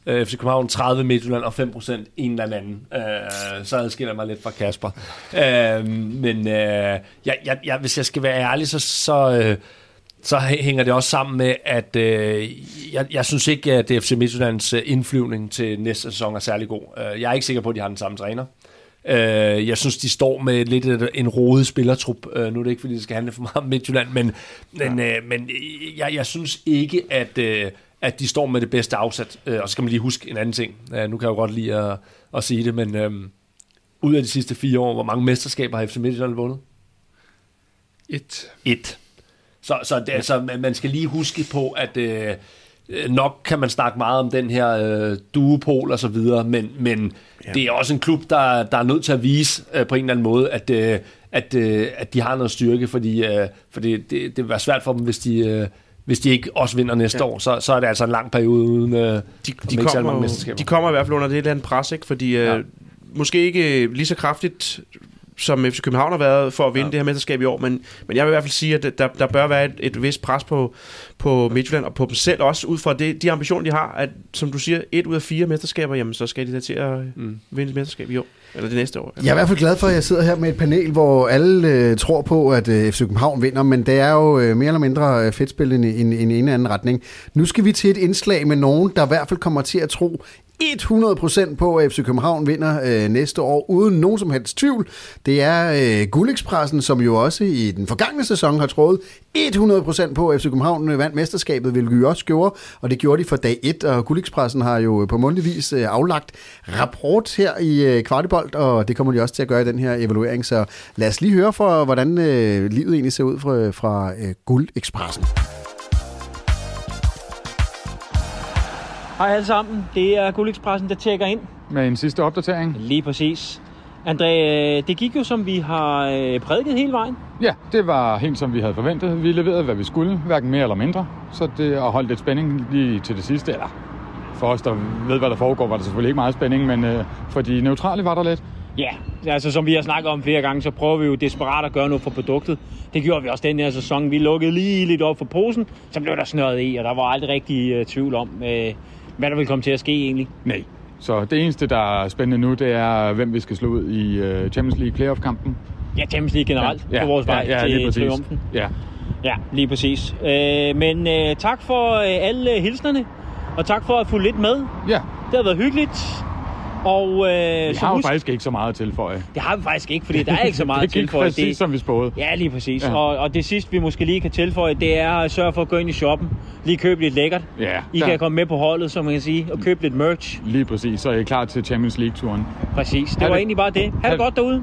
Øh, FC København 30 Midtjylland og 5% en eller anden. Øh, så adskiller jeg mig lidt fra Kasper. Øh, men øh, jeg, jeg, jeg, hvis jeg skal være ærlig, så, så, øh, så hænger det også sammen med, at øh, jeg, jeg synes ikke, at FC Midtjyllands øh, indflyvning til næste sæson er særlig god. Øh, jeg er ikke sikker på, at de har den samme træner. Øh, jeg synes, de står med lidt en rodet spillertrup. Øh, nu er det ikke, fordi det skal handle for meget om Midtjylland, men, men, øh, men jeg, jeg synes ikke, at, øh, at de står med det bedste afsat. Øh, og så skal man lige huske en anden ting. Øh, nu kan jeg jo godt lide at, at sige det, men øh, ud af de sidste fire år, hvor mange mesterskaber har FC Midtjylland vundet? Et. Et. Så, så det, altså, man skal lige huske på, at øh, nok kan man snakke meget om den her øh, duopol og så videre, men, men ja. det er også en klub, der, der er nødt til at vise øh, på en eller anden måde, at, øh, at, øh, at de har noget styrke, fordi, øh, fordi det, det vil være svært for dem, hvis de... Øh, hvis de ikke også vinder næste ja. år, så, så er det altså en lang periode uden øh, de, de, kommer, de kommer i hvert fald under det eller andet pres, ikke? fordi øh, ja. måske ikke lige så kraftigt som FC København har været for at vinde ja. det her mesterskab i år, men, men jeg vil i hvert fald sige, at der, der bør være et, et vist pres på, på Midtjylland og på dem selv også, ud fra det, de ambitioner, de har, at som du siger, et ud af fire mesterskaber, jamen så skal de da til at mm. vinde et mesterskab i år. Eller det næste år. Jeg er i hvert fald glad for, at jeg sidder her med et panel, hvor alle øh, tror på, at øh, FC København vinder, men det er jo øh, mere eller mindre øh, fedtspil i en, en, en eller anden retning. Nu skal vi til et indslag med nogen, der i hvert fald kommer til at tro, 100% på, at FC København vinder øh, næste år, uden nogen som helst tvivl. Det er øh, Guldekspressen, som jo også i den forgangne sæson har troet 100% på, at FC København øh, vandt mesterskabet, hvilket vi også gjorde, og det gjorde de for dag 1, og Guldekspressen har jo øh, på mundtlig vis øh, aflagt rapport her i øh, Kvartibolt, og det kommer de også til at gøre i den her evaluering, så lad os lige høre for, hvordan øh, livet egentlig ser ud fra, øh, fra øh, Guldekspressen. Hej alle sammen, det er Guldekspressen, der tjekker ind. Med en sidste opdatering. Lige præcis. André, øh, det gik jo som vi har øh, prædiket hele vejen. Ja, det var helt som vi havde forventet. Vi leverede, hvad vi skulle, hverken mere eller mindre. Så det har holdt lidt spænding lige til det sidste. Eller for os, der ved, hvad der foregår, var der selvfølgelig ikke meget spænding, men øh, for de neutrale var der lidt. Ja, altså som vi har snakket om flere gange, så prøver vi jo desperat at gøre noget for produktet. Det gjorde vi også den her sæson. Vi lukkede lige lidt op for posen, så blev der snøret i, og der var aldrig rigtig uh, tvivl om, uh, hvad der vil komme til at ske egentlig. Nej. Så det eneste, der er spændende nu, det er, hvem vi skal slå ud i uh, Champions League playoff-kampen. Ja, Champions League generelt ja, på vores vej ja, ja, til triumfen. Ja. ja, lige præcis. Uh, men uh, tak for uh, alle hilsnerne, og tak for at få lidt med. Ja. Det har været hyggeligt. Og, øh, vi så har husk, faktisk ikke så meget at tilføje. Det har vi faktisk ikke, fordi der er ikke så [LAUGHS] meget at tilføje. det gik præcis, som vi spåede. Ja, lige præcis. Ja. Og, og det sidste, vi måske lige kan tilføje, det er at sørge for at gå ind i shoppen. Lige købe lidt lækkert. Ja, I der... kan komme med på holdet, som man kan sige, og købe lidt merch. Lige præcis, så er I klar til Champions League-turen. Præcis, det ha var det... egentlig bare det. Ha' det godt derude.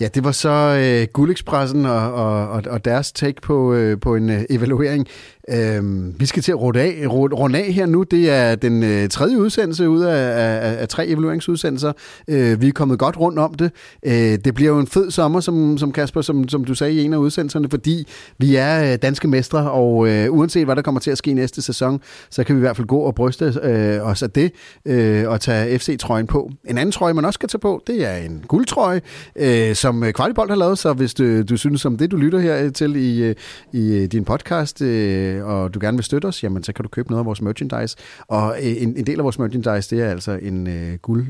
Ja, det var så øh, Guldekspressen og, og, og deres take på, øh, på en øh, evaluering. Øhm, vi skal til at runde af, runde af her nu. Det er den øh, tredje udsendelse ud af, af, af tre evalueringsudsendelser. Øh, vi er kommet godt rundt om det. Øh, det bliver jo en fed sommer, som, som Kasper, som, som du sagde i en af udsendelserne, fordi vi er øh, danske mestre, og øh, uanset hvad der kommer til at ske næste sæson, så kan vi i hvert fald gå og bryste øh, os af det øh, og tage FC-trøjen på. En anden trøje, man også kan tage på, det er en guldtrøje, øh, som øh, Kvartibold har lavet, så hvis du, du synes om det, du lytter her til i, øh, i øh, din podcast, øh, øh, og du gerne vil støtte os, jamen så kan du købe noget af vores merchandise. Og øh, en, en del af vores merchandise, det er altså en øh, guld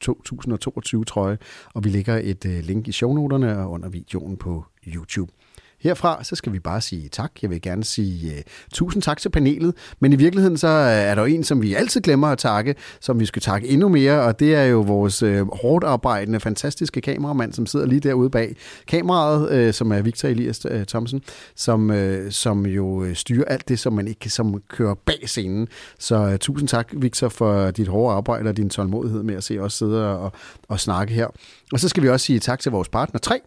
2022 trøje, og vi lægger et øh, link i shownoterne og under videoen på YouTube. Herfra, så skal vi bare sige tak. Jeg vil gerne sige uh, tusind tak til panelet, men i virkeligheden så øh, er der jo en, som vi altid glemmer at takke, som vi skal takke endnu mere, og det er jo vores uh, hårdt arbejdende, fantastiske kameramand, som sidder lige derude bag kameraet, uh, som er Victor Elias uh, Thomsen, som, uh, som jo styrer alt det, som man ikke som kører bag scenen. Så uh, tusind tak, Victor, for dit hårde arbejde og din tålmodighed med at se os sidde og, og snakke her. Og så skal vi også sige tak til vores partner 3,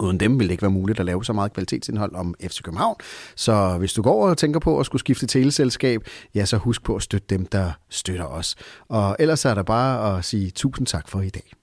Uden dem ville det ikke være muligt at lave så meget kvalitetsindhold om FC København. Så hvis du går og tænker på at skulle skifte teleselskab, ja, så husk på at støtte dem, der støtter os. Og ellers er der bare at sige tusind tak for i dag.